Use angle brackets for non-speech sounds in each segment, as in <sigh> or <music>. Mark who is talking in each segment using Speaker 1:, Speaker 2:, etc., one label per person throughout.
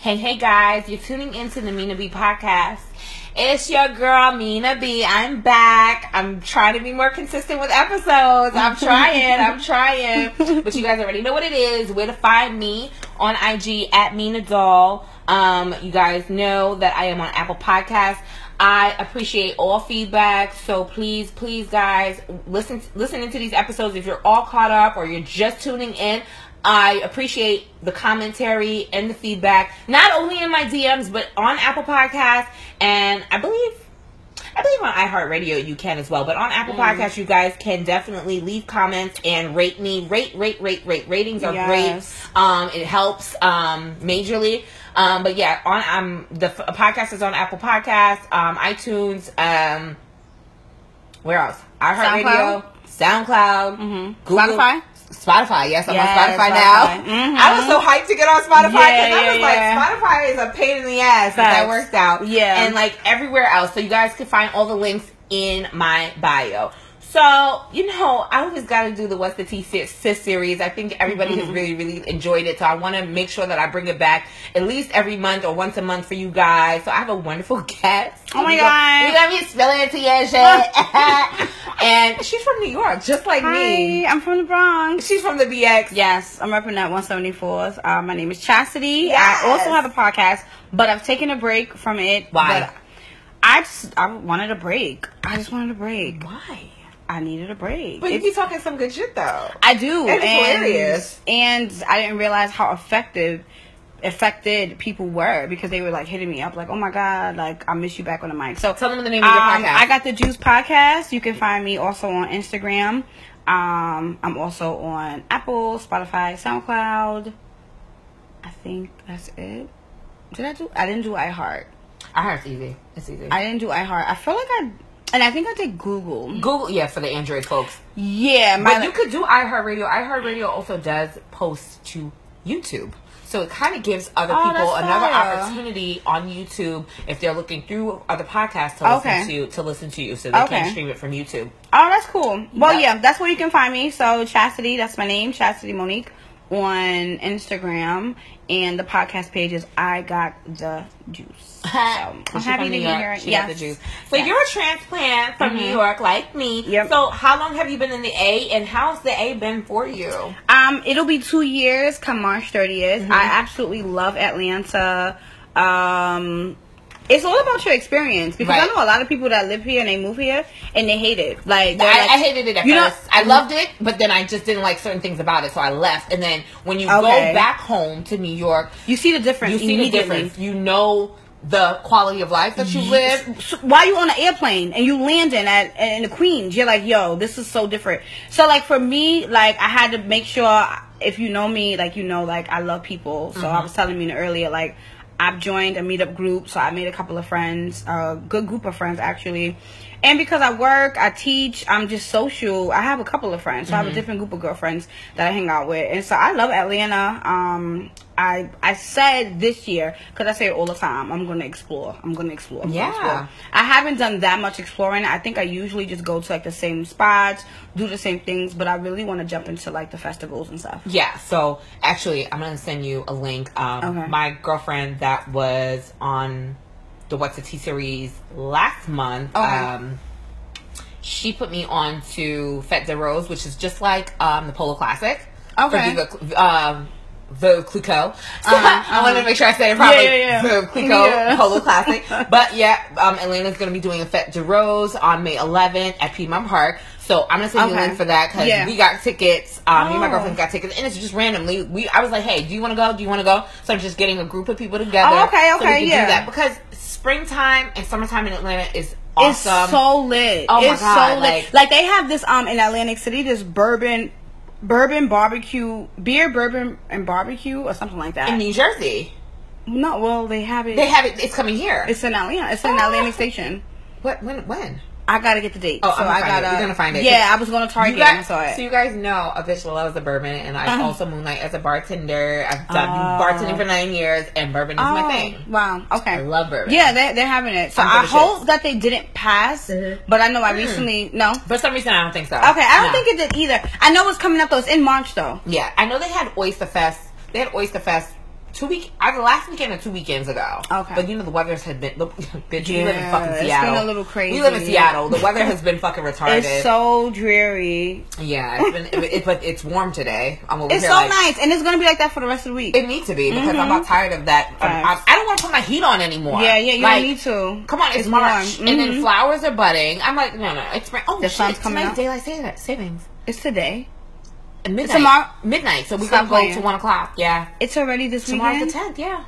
Speaker 1: Hey, hey guys, you're tuning into the Mina B podcast. It's your girl, Mina B. I'm back. I'm trying to be more consistent with episodes. I'm trying, I'm <laughs> trying. But you guys already know what it is. Where to find me on IG at Mina Doll. Um, you guys know that I am on Apple Podcasts. I appreciate all feedback. So please, please, guys, listen listen to these episodes. If you're all caught up or you're just tuning in, I appreciate the commentary and the feedback, not only in my DMs but on Apple Podcasts and I believe I believe on iHeartRadio you can as well, but on Apple mm. Podcasts you guys can definitely leave comments and rate me. Rate, rate, rate, rate. Ratings are yes. great. Um, it helps um, majorly. Um, but yeah, on um the f- podcast is on Apple Podcasts, um, iTunes, um, where else? iHeartRadio, SoundCloud, SoundCloud
Speaker 2: mm-hmm. Google, Spotify.
Speaker 1: Spotify. Yes, I'm yes, on Spotify, Spotify. now. Mm-hmm. I was so hyped to get on Spotify because yeah, I was yeah, like, Spotify is a pain in the ass. But that worked out.
Speaker 2: Yeah.
Speaker 1: And like everywhere else. So you guys can find all the links in my bio. So, you know, I always got to do the What's the Tea Sis series. I think everybody mm-hmm. has really, really enjoyed it. So I want to make sure that I bring it back at least every month or once a month for you guys. So I have a wonderful <laughs> guest.
Speaker 2: Oh my God.
Speaker 1: You got me spilling it to your <laughs> shit. <laughs> and she's from New York, just like
Speaker 2: Hi,
Speaker 1: me.
Speaker 2: I'm from the Bronx.
Speaker 1: She's from the BX.
Speaker 2: Yes, I'm repping that 174th. Uh, my name is Chasity. Yes. I also have a podcast, but I've taken a break from it.
Speaker 1: Why?
Speaker 2: I just I wanted a break. I just wanted a break.
Speaker 1: Why?
Speaker 2: I needed a break.
Speaker 1: But you be talking some good shit though.
Speaker 2: I do.
Speaker 1: And, and hilarious.
Speaker 2: And I didn't realize how effective affected people were because they were like hitting me up like, oh my god, like I miss you back on the mic. So
Speaker 1: tell them the name of your um, podcast.
Speaker 2: I got the Juice podcast. You can find me also on Instagram. Um, I'm also on Apple, Spotify, SoundCloud. I think that's it. Did I do? I didn't do iHeart.
Speaker 1: iHeart's easy. It's easy. I
Speaker 2: didn't do iHeart. I feel like I and I think I did Google.
Speaker 1: Google, yeah, for the Android folks.
Speaker 2: Yeah,
Speaker 1: my, but you could do iHeartRadio. iHeartRadio also does post to YouTube. So it kind of gives other oh, people another opportunity on YouTube if they're looking through other podcasts to okay. listen to to listen to you, so they okay. can stream it from YouTube.
Speaker 2: Oh, that's cool. Well, yeah. yeah, that's where you can find me. So Chasity, that's my name, Chasity Monique on Instagram, and the podcast page is I Got the Juice. <laughs> So I'm
Speaker 1: happy to be here. She yes. got the juice. So yes. you're a transplant from mm-hmm. New York, like me. Yep. So how long have you been in the A, and how's the A been for you?
Speaker 2: Um, it'll be two years come March 30th. Mm-hmm. I absolutely love Atlanta. Um, it's all about your experience because right. I know a lot of people that live here and they move here and they hate it. Like,
Speaker 1: I,
Speaker 2: like
Speaker 1: I, hated it at you first. Know, I loved it, but then I just didn't like certain things about it, so I left. And then when you okay. go back home to New York,
Speaker 2: you see the difference.
Speaker 1: You see the difference. You know the quality of life that you live.
Speaker 2: So while you on an airplane and you landing at in the Queens, you're like, yo, this is so different. So like for me, like I had to make sure if you know me, like you know, like I love people. So mm-hmm. I was telling me earlier, like I've joined a meetup group, so I made a couple of friends, a good group of friends actually. And because I work, I teach, I'm just social. I have a couple of friends, so mm-hmm. I have a mm-hmm. different group of girlfriends that I hang out with, and so I love Atlanta. Um, I I said this year because I say it all the time. I'm gonna explore. I'm gonna explore. I'm
Speaker 1: yeah.
Speaker 2: Explore. I haven't done that much exploring. I think I usually just go to like the same spots, do the same things, but I really want to jump into like the festivals and stuff.
Speaker 1: Yeah. So actually, I'm gonna send you a link. Um, okay. My girlfriend that was on the What's the Tea series last month. Okay. Um, she put me on to Fête de Rose, which is just like um, the Polo Classic.
Speaker 2: Okay.
Speaker 1: For the, um, Clicquot. Uh-huh, <laughs> uh-huh. I wanted to make sure I said it properly. Yeah, yeah, yeah. Clicquot yeah. Polo Classic. <laughs> but yeah, um, Atlanta's going to be doing a Fête de Rose on May 11th at Piedmont Park. So I'm gonna send okay. you a link for that because yeah. we got tickets. Um, oh. Me and my oh. girlfriend got tickets, and it's just randomly. We I was like, hey, do you want to go? Do you want to go? So I'm just getting a group of people together.
Speaker 2: Oh, okay, okay,
Speaker 1: so
Speaker 2: yeah.
Speaker 1: that because springtime and summertime in Atlanta is awesome.
Speaker 2: It's so lit.
Speaker 1: Oh
Speaker 2: it's
Speaker 1: my god!
Speaker 2: So like, like they have this um in Atlantic City this bourbon bourbon barbecue beer bourbon and barbecue or something like that
Speaker 1: in New Jersey.
Speaker 2: No, well they have it.
Speaker 1: They have it. It's coming here.
Speaker 2: It's in Atlanta. It's in oh. Atlantic Station.
Speaker 1: What? When? When?
Speaker 2: I gotta get the date.
Speaker 1: Oh, so I gotta. It. You're gonna find it.
Speaker 2: Yeah, I was gonna Target
Speaker 1: guys,
Speaker 2: saw it.
Speaker 1: So you guys know bitch loves a bourbon, and I uh-huh. also moonlight as a bartender. I've done oh. bartending for nine years, and bourbon is oh. my thing.
Speaker 2: Wow. Okay. I
Speaker 1: love bourbon.
Speaker 2: Yeah, they they're having it. So I hope that they didn't pass, mm-hmm. but I know I mm. recently no.
Speaker 1: For some reason, I don't think so.
Speaker 2: Okay, I don't no. think it did either. I know it's coming up though. It's in March though.
Speaker 1: Yeah, I know they had Oyster Fest. They had Oyster Fest two week either last weekend or two weekends ago.
Speaker 2: Okay.
Speaker 1: But you know the weather's had been look, <laughs> bitch, we live in
Speaker 2: Yeah,
Speaker 1: fucking
Speaker 2: it's been
Speaker 1: Seattle.
Speaker 2: a little crazy.
Speaker 1: We live in Seattle. The weather has been <laughs> fucking retarded.
Speaker 2: It's so dreary.
Speaker 1: yeah, it's been it, but it's warm today. I'm over
Speaker 2: It's
Speaker 1: here
Speaker 2: so
Speaker 1: like,
Speaker 2: nice, and it's gonna be like that for the rest of the week.
Speaker 1: It needs to be because I'm about tired of that. I'm- I'm- I don't want to put my heat on anymore.
Speaker 2: yeah, yeah, you
Speaker 1: Like,
Speaker 2: don't need to.
Speaker 1: Come on, it's,
Speaker 2: It's
Speaker 1: March,
Speaker 2: warm.
Speaker 1: and then
Speaker 2: Mhm.
Speaker 1: flowers are budding. I'm like, no, no, it's spring. Oh,
Speaker 2: The
Speaker 1: shit,
Speaker 2: sun's coming out.
Speaker 1: daylight savings.
Speaker 2: It's today.
Speaker 1: Midnight.
Speaker 2: tomorrow-
Speaker 1: Midnight. So we
Speaker 2: Stop
Speaker 1: gonna go to one o'clock. Yeah.
Speaker 2: It's already this
Speaker 1: Tomorrow's
Speaker 2: weekend.
Speaker 1: the tenth. Yeah.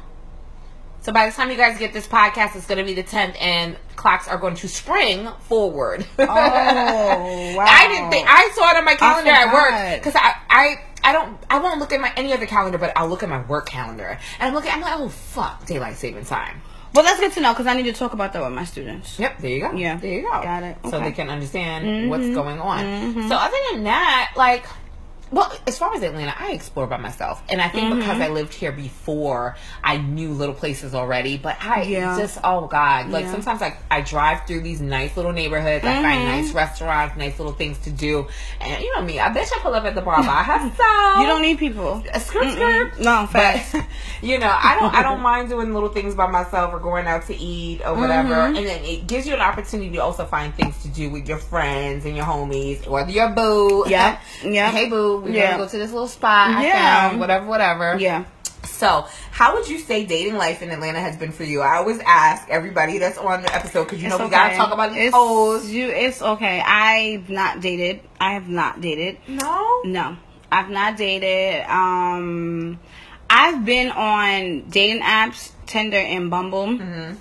Speaker 1: So by the time you guys get this podcast, it's gonna be the tenth, and clocks are going to spring forward. <laughs>
Speaker 2: Oh, wow.
Speaker 1: I didn't think I saw it on my calendar at work because I, I I don't I won't look at my any other calendar, but I'll look at my work calendar and I'm looking. I'm like, oh fuck, daylight saving time.
Speaker 2: Well, that's good to know because I need to talk about that with my students.
Speaker 1: Yep, there you go.
Speaker 2: Yeah.
Speaker 1: there you go.
Speaker 2: Got it.
Speaker 1: So
Speaker 2: Okay. Mm-hmm.
Speaker 1: they can understand what's going on. So other than that, like. Well, as far as Atlanta, I explore by myself, and I think
Speaker 2: Mm-hmm.
Speaker 1: because I lived here before, I knew little places already. But I
Speaker 2: Yeah.
Speaker 1: just, oh god, like
Speaker 2: Yeah.
Speaker 1: sometimes I, I drive through these nice little neighborhoods. I
Speaker 2: Mm-hmm.
Speaker 1: find nice restaurants, nice little things to do, and you know me, I bet I pull up at the bar by myself.
Speaker 2: You don't need people.
Speaker 1: a skirt, skirt.
Speaker 2: No, facts.
Speaker 1: But <laughs> you know, I don't I don't <laughs> mind doing little things by myself or going out to eat or whatever.
Speaker 2: Mm-hmm.
Speaker 1: And then it gives you an opportunity to also find things to do with your friends and your homies, or your boo.
Speaker 2: Yeah, <laughs> yep.
Speaker 1: Hey boo, we're
Speaker 2: Yeah.
Speaker 1: gonna go to this little spot. I
Speaker 2: Yeah.
Speaker 1: found, whatever, whatever.
Speaker 2: Yeah.
Speaker 1: So, how would you say dating life in Atlanta has been for you? I always ask everybody that's on the episode because you know
Speaker 2: It's
Speaker 1: we gotta talk about these
Speaker 2: it's,
Speaker 1: hoes.
Speaker 2: You, it's okay. I've not dated. I have not dated.
Speaker 1: No.
Speaker 2: No, I've not dated. Um, I've been on dating apps, Tinder and Bumble.
Speaker 1: Mm-hmm.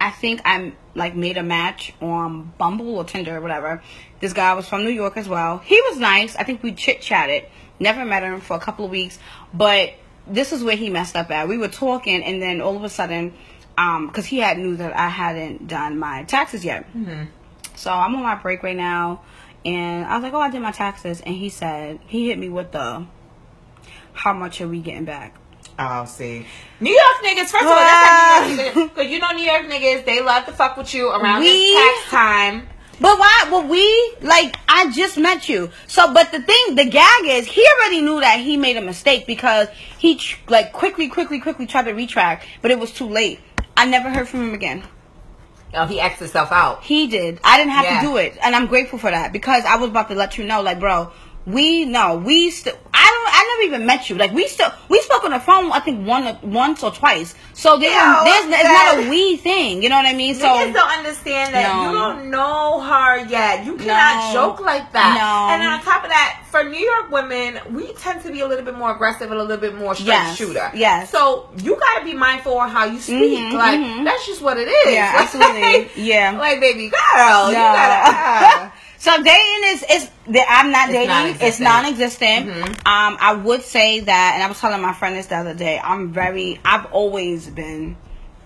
Speaker 2: I think I'm like made a match on Bumble or Tinder or whatever. This guy was from New York as well. He was nice. I think we chit chatted. Never met him for a couple of weeks, but this is where he messed up at. We were talking, and then all of a sudden, um, because he had knew that I hadn't done my taxes yet. So I'm on my break right now, and I was like, "Oh, I did my taxes," and he said he hit me with the, "How much are we getting back?"
Speaker 1: Oh, see. New York niggas, first of all, that's how New York niggas, because you know New York niggas, they love to fuck with you around
Speaker 2: We-
Speaker 1: this tax time.
Speaker 2: But why? Well, we like I just met you. So, but the thing, the gag is, he already knew that he made a mistake because he tr- like quickly, quickly, quickly tried to retract, but it was too late. I never heard from him again.
Speaker 1: Oh, he X'd himself out.
Speaker 2: He did. I didn't have
Speaker 1: Yeah.
Speaker 2: to do it, and I'm grateful for that because I was about to let you know, like, bro, we no, we still. I don't. I never even met you. Like, we still we spoke on the phone. I think one once or twice. So there,
Speaker 1: Yo,
Speaker 2: there's it's not a we thing. You know what I mean? So
Speaker 1: Niggas don't understand that
Speaker 2: No.
Speaker 1: you don't know her yet. You cannot
Speaker 2: No.
Speaker 1: joke like that.
Speaker 2: No.
Speaker 1: And then on top of that, for New York women, we tend to be a little bit more aggressive and a little bit more straight
Speaker 2: Yes.
Speaker 1: shooter.
Speaker 2: Yes.
Speaker 1: So you got to be mindful on how you speak.
Speaker 2: Mhm,
Speaker 1: like
Speaker 2: mhm.
Speaker 1: that's just what it is.
Speaker 2: Yeah, <laughs>
Speaker 1: Like-
Speaker 2: absolutely. Yeah.
Speaker 1: Like baby girl, you gotta. <laughs>
Speaker 2: so dating is is that I'm not
Speaker 1: It's
Speaker 2: dating. It's non-existent.
Speaker 1: Mhm.
Speaker 2: Um, I would say that, and I was telling my friend this the other day. I'm very. I've always been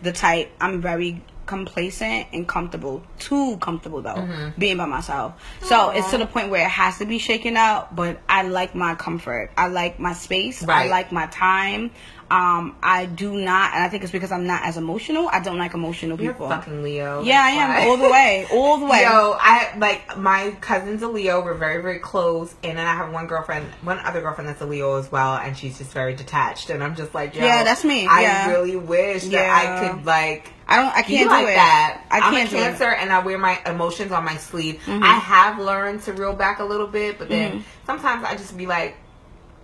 Speaker 2: the type. I'm very complacent and comfortable. Too comfortable though, being by myself. So it's to the point where it has to be shaken out. But I like my comfort. I like my space. I like my time. Um, I do not, and I think it's because I'm not as emotional. I don't like emotional
Speaker 1: You're
Speaker 2: people.
Speaker 1: fucking Leo.
Speaker 2: Yeah, I am all the way, all the way. <laughs>
Speaker 1: Yo, I like my cousin's a Leo. We're very, very close, and then I have one girlfriend, one other girlfriend that's a Leo as well, and she's just very detached. And I'm just like, yo,
Speaker 2: Yeah, that's me.
Speaker 1: I
Speaker 2: Yeah.
Speaker 1: really wish that
Speaker 2: Yeah.
Speaker 1: I could like.
Speaker 2: I don't. I can't
Speaker 1: like
Speaker 2: do it.
Speaker 1: that.
Speaker 2: I
Speaker 1: I'm a
Speaker 2: can't do it. Mm-hmm.
Speaker 1: Cancer, and I wear my emotions on my sleeve. I have learned to reel back a little bit, but then sometimes I just be like,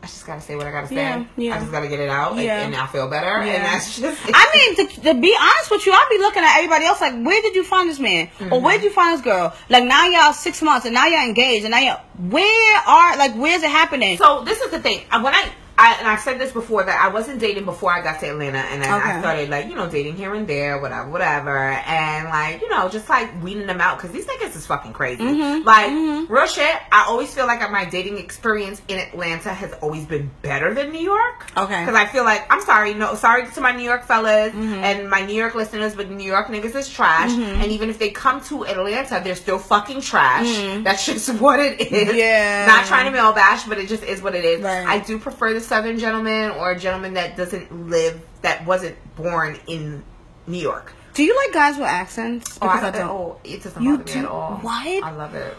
Speaker 1: I just gotta say what I gotta say.
Speaker 2: Yeah, yeah.
Speaker 1: I just gotta get it out,
Speaker 2: Yeah.
Speaker 1: and I feel better.
Speaker 2: Yeah.
Speaker 1: And that's just.
Speaker 2: I mean, to, to be honest with you, I'll be looking at everybody else like, where did you find this man?
Speaker 1: Mm-hmm.
Speaker 2: Or where did you find this girl? Like now y'all six months and now y'all engaged and now y'all, where are, like, where's it happening?
Speaker 1: So this is the thing. When I, I and I said this before that I wasn't dating before I got to Atlanta, and then I started like you know dating here and there, whatever, whatever, and like you know just like weeding them out because these niggas is fucking crazy.
Speaker 2: Mm-hmm.
Speaker 1: Like real shit. I always feel like my dating experience in Atlanta has always been better than New York.
Speaker 2: Okay.
Speaker 1: Because I feel like I'm sorry, no, sorry to my New York fellas
Speaker 2: Mm-hmm.
Speaker 1: and my New York listeners, but New York niggas is trash. And even if they come to Atlanta, they're still fucking trash. That's just <laughs> what it is.
Speaker 2: Mm-hmm. Yeah.
Speaker 1: Not trying to male bash, but it just is what it is.
Speaker 2: Right.
Speaker 1: I do prefer the southern gentleman or a gentleman that doesn't live, that wasn't born in New York.
Speaker 2: do you like guys with accents?
Speaker 1: Oh, I,
Speaker 2: Because I don't.
Speaker 1: oh, it doesn't
Speaker 2: You
Speaker 1: bother me at all.
Speaker 2: what?
Speaker 1: I love it.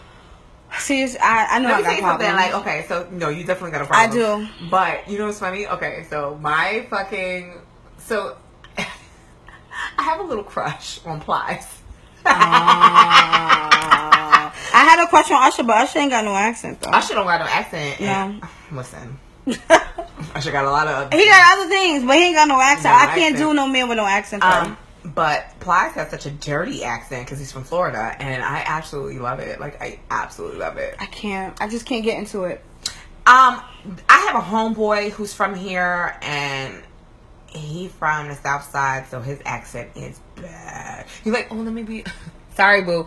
Speaker 2: See, I, I know
Speaker 1: Let
Speaker 2: I got
Speaker 1: something. Like, okay, so no, you definitely got a problem.
Speaker 2: I do.
Speaker 1: But you know what's funny? Okay, so my fucking so <laughs> I have a little crush on Plies.
Speaker 2: Uh, I had a question on Usher, but Usher ain't got no accent though.
Speaker 1: Usher don't got no accent. and- <sighs>
Speaker 2: No.
Speaker 1: Listen, Usher got a lot of.
Speaker 2: He got other things, but he ain't got no accent.
Speaker 1: No
Speaker 2: I can't
Speaker 1: accent.
Speaker 2: do no man with no accent.
Speaker 1: Um, but Plies has such a dirty accent because he's from Florida, and I absolutely love it. Like I absolutely love it.
Speaker 2: I can't. I just can't get into it.
Speaker 1: Um, I have a homeboy who's from here, and he from the South Side, so his accent is bad. He's like, "Oh, let me be." <laughs> Sorry, boo.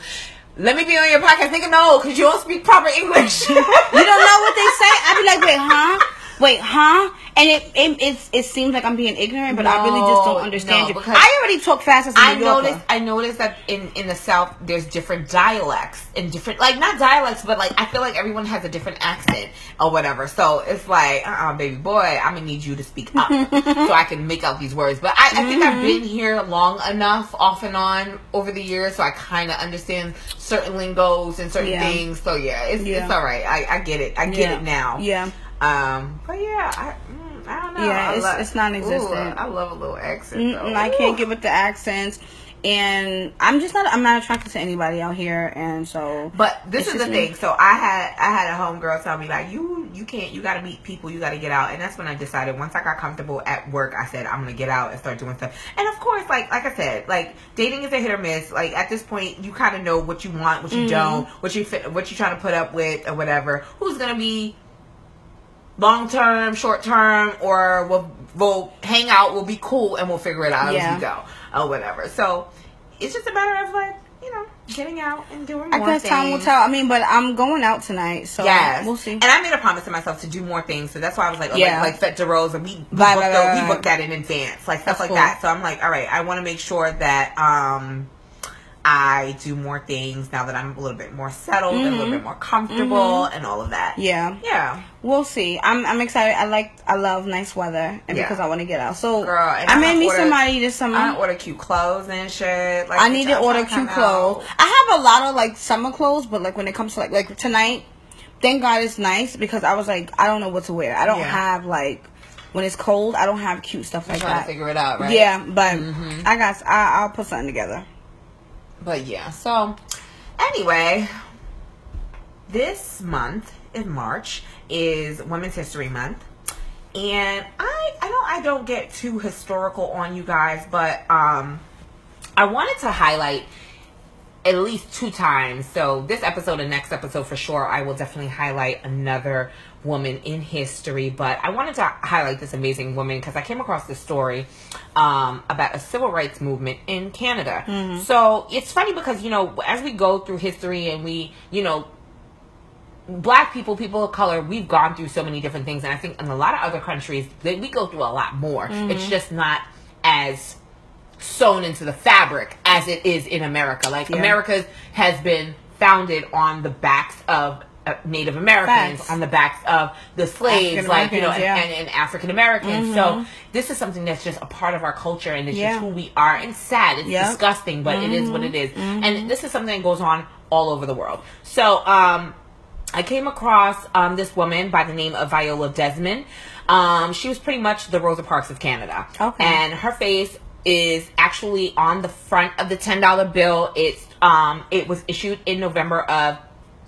Speaker 1: Let me be on your podcast. Nigga, no, because you don't speak proper English. <laughs>
Speaker 2: You don't know what they say? I'd be like, wait, huh? <laughs> Wait, huh? And it it it, seems like I'm being ignorant, but I really just don't understand
Speaker 1: no,
Speaker 2: you.
Speaker 1: because
Speaker 2: I already talk fast as a
Speaker 1: I
Speaker 2: New Yorker.
Speaker 1: noticed. I noticed that in in the South, there's different dialects and different, like not dialects, but like I feel like everyone has a different accent or whatever. So it's like, uh, uh baby boy, I'm gonna need you to speak up <laughs> so I can make out these words. But I, I think I've been here long enough, off and on, over the years, so I kind of understand certain lingos and certain
Speaker 2: Yeah.
Speaker 1: things. So yeah, it's
Speaker 2: Yeah.
Speaker 1: it's all right. I, I get it. I get
Speaker 2: Yeah.
Speaker 1: it now.
Speaker 2: Yeah.
Speaker 1: Um. But yeah, I. mm, I don't know.
Speaker 2: Yeah, it's-
Speaker 1: love-
Speaker 2: it's non-existent.
Speaker 1: Ooh, I love a little accent. Though.
Speaker 2: Mm-mm, I can't give it the accents, and I'm just not. I'm not attracted to anybody out here, and so.
Speaker 1: But this is the
Speaker 2: me.
Speaker 1: thing. So I had I had a homegirl tell me like you you can't you got to meet people you got to get out and that's when I decided once I got comfortable at work I said I'm gonna get out and start doing stuff and of course like like I said like dating is a hit or miss like at this point you kind of know what you want what you
Speaker 2: Mm-hmm.
Speaker 1: don't what you fit what you trying to put up with or whatever who's gonna be long term short term or we'll we'll hang out we'll be cool and we'll figure it out
Speaker 2: Yeah.
Speaker 1: as we go or whatever so it's just a matter of like you know getting out and doing
Speaker 2: I
Speaker 1: more
Speaker 2: guess time will tell. I mean, but I'm going out tonight, so
Speaker 1: Yes,
Speaker 2: we'll see.
Speaker 1: And I made a promise to myself to do more things, so that's why I was like, oh,
Speaker 2: Yeah.
Speaker 1: like, like Fete de Rose, and we, we, booked,
Speaker 2: right,
Speaker 1: the-
Speaker 2: right,
Speaker 1: we booked that in advance, like stuff
Speaker 2: That's
Speaker 1: like
Speaker 2: cool.
Speaker 1: that. So I'm like, all right, I want to make sure that um I do more things now that I'm a little bit more settled and a little bit more comfortable and all of that.
Speaker 2: Mm-hmm. yeah,
Speaker 1: yeah.
Speaker 2: we'll see. I'm I'm excited. I like I love nice weather, and
Speaker 1: Yeah.
Speaker 2: because I want to get out. So
Speaker 1: Girl,
Speaker 2: I may meet somebody this summer.
Speaker 1: I order cute clothes and shit. Like
Speaker 2: I need to order cute clothes.
Speaker 1: out.
Speaker 2: I have a lot of like summer clothes, but like when it comes to like like tonight, thank God it's nice because I was like I don't know what to wear. I don't
Speaker 1: Yeah.
Speaker 2: have like when it's cold. I don't have cute stuff like
Speaker 1: trying
Speaker 2: that.
Speaker 1: to figure it out, right?
Speaker 2: Yeah, but
Speaker 1: Mhm.
Speaker 2: I got I, I'll put something together.
Speaker 1: But yeah, so anyway, this month in March is Women's History Month. And I I know I don't get too historical on you guys, but um I wanted to highlight at least two times. So this episode and next episode for sure, I will definitely highlight another woman in history. But I wanted to highlight this amazing woman because I came across this story um, about a civil rights movement in Canada. So it's funny because you know as we go through history and we you know black people, people of color, we've gone through so many different things, and I think in a lot of other countries that we go through a lot more. It's just not as sewn into the fabric as it is in America. Like
Speaker 2: Yeah.
Speaker 1: America has been founded on the backs of Native Americans,
Speaker 2: Facts.
Speaker 1: on the backs of the slaves, like you know,
Speaker 2: yeah.
Speaker 1: and, and, and African Americans. So this is something that's just a part of our culture, and it's
Speaker 2: Yeah.
Speaker 1: just who we are. And sad, it's
Speaker 2: Yep.
Speaker 1: disgusting, but it is what it is. And this is something that goes on all over the world. So, um, I came across um, this woman by the name of Viola Desmond. Um, she was pretty much the Rosa Parks of Canada.
Speaker 2: Okay.
Speaker 1: And her face is actually on the front of the ten dollar bill. It's um, it was issued in November of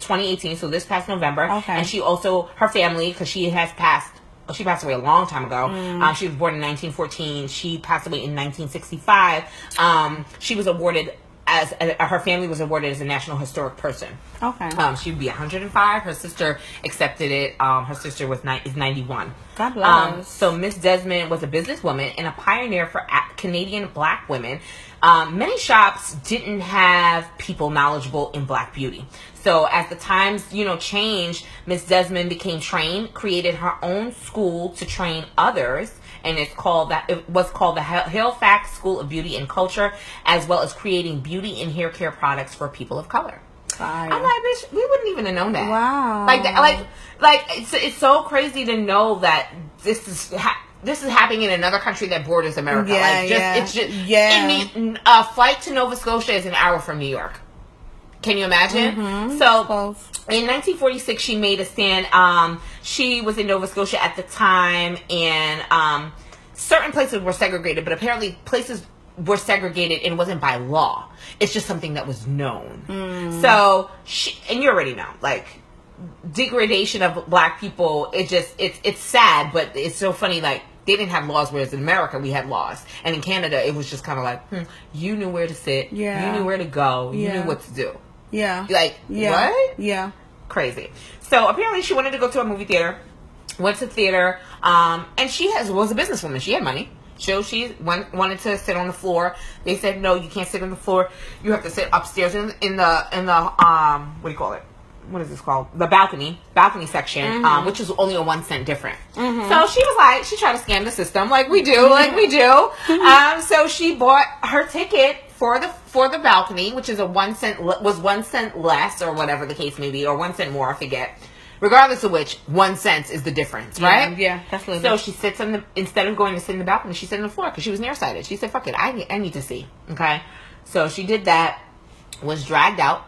Speaker 1: 2018, so this past November.
Speaker 2: Okay.
Speaker 1: And she also her family because she has passed. She passed away a long time ago.
Speaker 2: Mm.
Speaker 1: Um, she was born in 1914. She passed away in 1965. Um, she was awarded as uh, her family was awarded as a national historic person.
Speaker 2: Okay.
Speaker 1: Um, she would be 105. Her sister accepted it. Um, her sister was ni- is 91.
Speaker 2: God bless.
Speaker 1: Um, so Miss Desmond was a businesswoman and a pioneer for a- Canadian black women. Um, many shops didn't have people knowledgeable in black beauty. So as the times, you know, changed, Miss Desmond became trained, created her own school to train others, and it's called that. It was called the Hal- Halifax School of Beauty and Culture, as well as creating beauty and hair care products for people of color.
Speaker 2: Fire.
Speaker 1: I'm like, bitch, we wouldn't even have known that.
Speaker 2: Wow.
Speaker 1: Like, that, like, like it's it's so crazy to know that this is ha- this is happening in another country that borders America.
Speaker 2: Yeah,
Speaker 1: like, just
Speaker 2: yeah.
Speaker 1: it's just
Speaker 2: Yeah.
Speaker 1: The, a flight to Nova Scotia is an hour from New York. Can you imagine?
Speaker 2: Mm-hmm.
Speaker 1: So
Speaker 2: Close.
Speaker 1: in 1946, she made a stand. Um, she was in Nova Scotia at the time, and um, certain places were segregated, but apparently places were segregated and wasn't by law. It's just something that was known.
Speaker 2: Mm.
Speaker 1: So, she, and you already know, like degradation of black people. It just it's it's sad, but it's so funny. Like they didn't have laws, whereas in America we had laws, and in Canada it was just kind of like hmm, you knew where to sit,
Speaker 2: Yeah.
Speaker 1: you knew where to go, you
Speaker 2: Yeah.
Speaker 1: knew what to do.
Speaker 2: Yeah.
Speaker 1: Like
Speaker 2: yeah.
Speaker 1: what?
Speaker 2: Yeah.
Speaker 1: crazy. So apparently she wanted to go to a movie theater, went to theater, um, and she has was a businesswoman. She had money. So she went, wanted to sit on the floor. They said no, you can't sit on the floor. You have to sit upstairs in, in the in the um what do you call it? What is this called? The balcony, balcony section, um, which is only a one cent different. So she was like, she tried to scam the system, like we do, like we do. <laughs> Um, so she bought her ticket for the for the balcony, which is a one cent was one cent less or whatever the case may be, or one cent more, I forget. Regardless of which, one cent is the difference, right?
Speaker 2: Yeah. That's what
Speaker 1: So she sits on the instead of going to sit in the balcony, she sat on the floor because she was nearsighted. She said, "Fuck it, I need, I need to see." Okay, so she did that. Was dragged out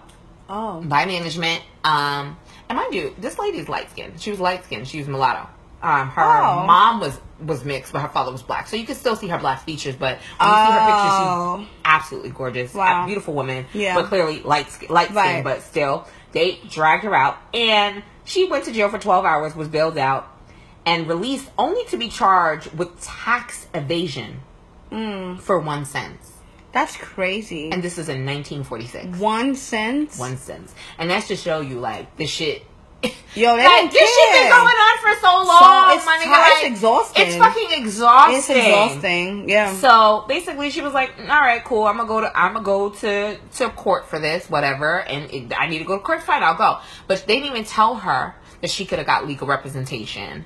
Speaker 2: Oh.
Speaker 1: by management. Um, and mind you, this lady's light skinned. She was light skinned. She was mulatto. Um, her
Speaker 2: Oh.
Speaker 1: mom was was mixed, but her father was black. So you can still see her black features. But when you see her picture,
Speaker 2: Oh.
Speaker 1: she's absolutely gorgeous,
Speaker 2: Wow.
Speaker 1: a beautiful woman.
Speaker 2: Yeah.
Speaker 1: but clearly light skin, light skin.
Speaker 2: Right.
Speaker 1: But still, they dragged her out, and she went to jail for twelve hours. Was bailed out and released, only to be charged with tax evasion
Speaker 2: Mm.
Speaker 1: for one cent.
Speaker 2: That's crazy.
Speaker 1: And this is in 1946
Speaker 2: one cent.
Speaker 1: one cent. And that's to show you like the shit. <laughs>
Speaker 2: Yo, they
Speaker 1: like, this shit been going on for so long.
Speaker 2: it's
Speaker 1: my nigga,
Speaker 2: it's
Speaker 1: like,
Speaker 2: exhausting.
Speaker 1: It's fucking exhausting.
Speaker 2: It's exhausting. Yeah.
Speaker 1: So basically, she was like, "All right, cool. I'm gonna go to I'm gonna go to to court for this, whatever. And it, I need to go to court. Fine, I'll go." But they didn't even tell her that she could have got legal representation.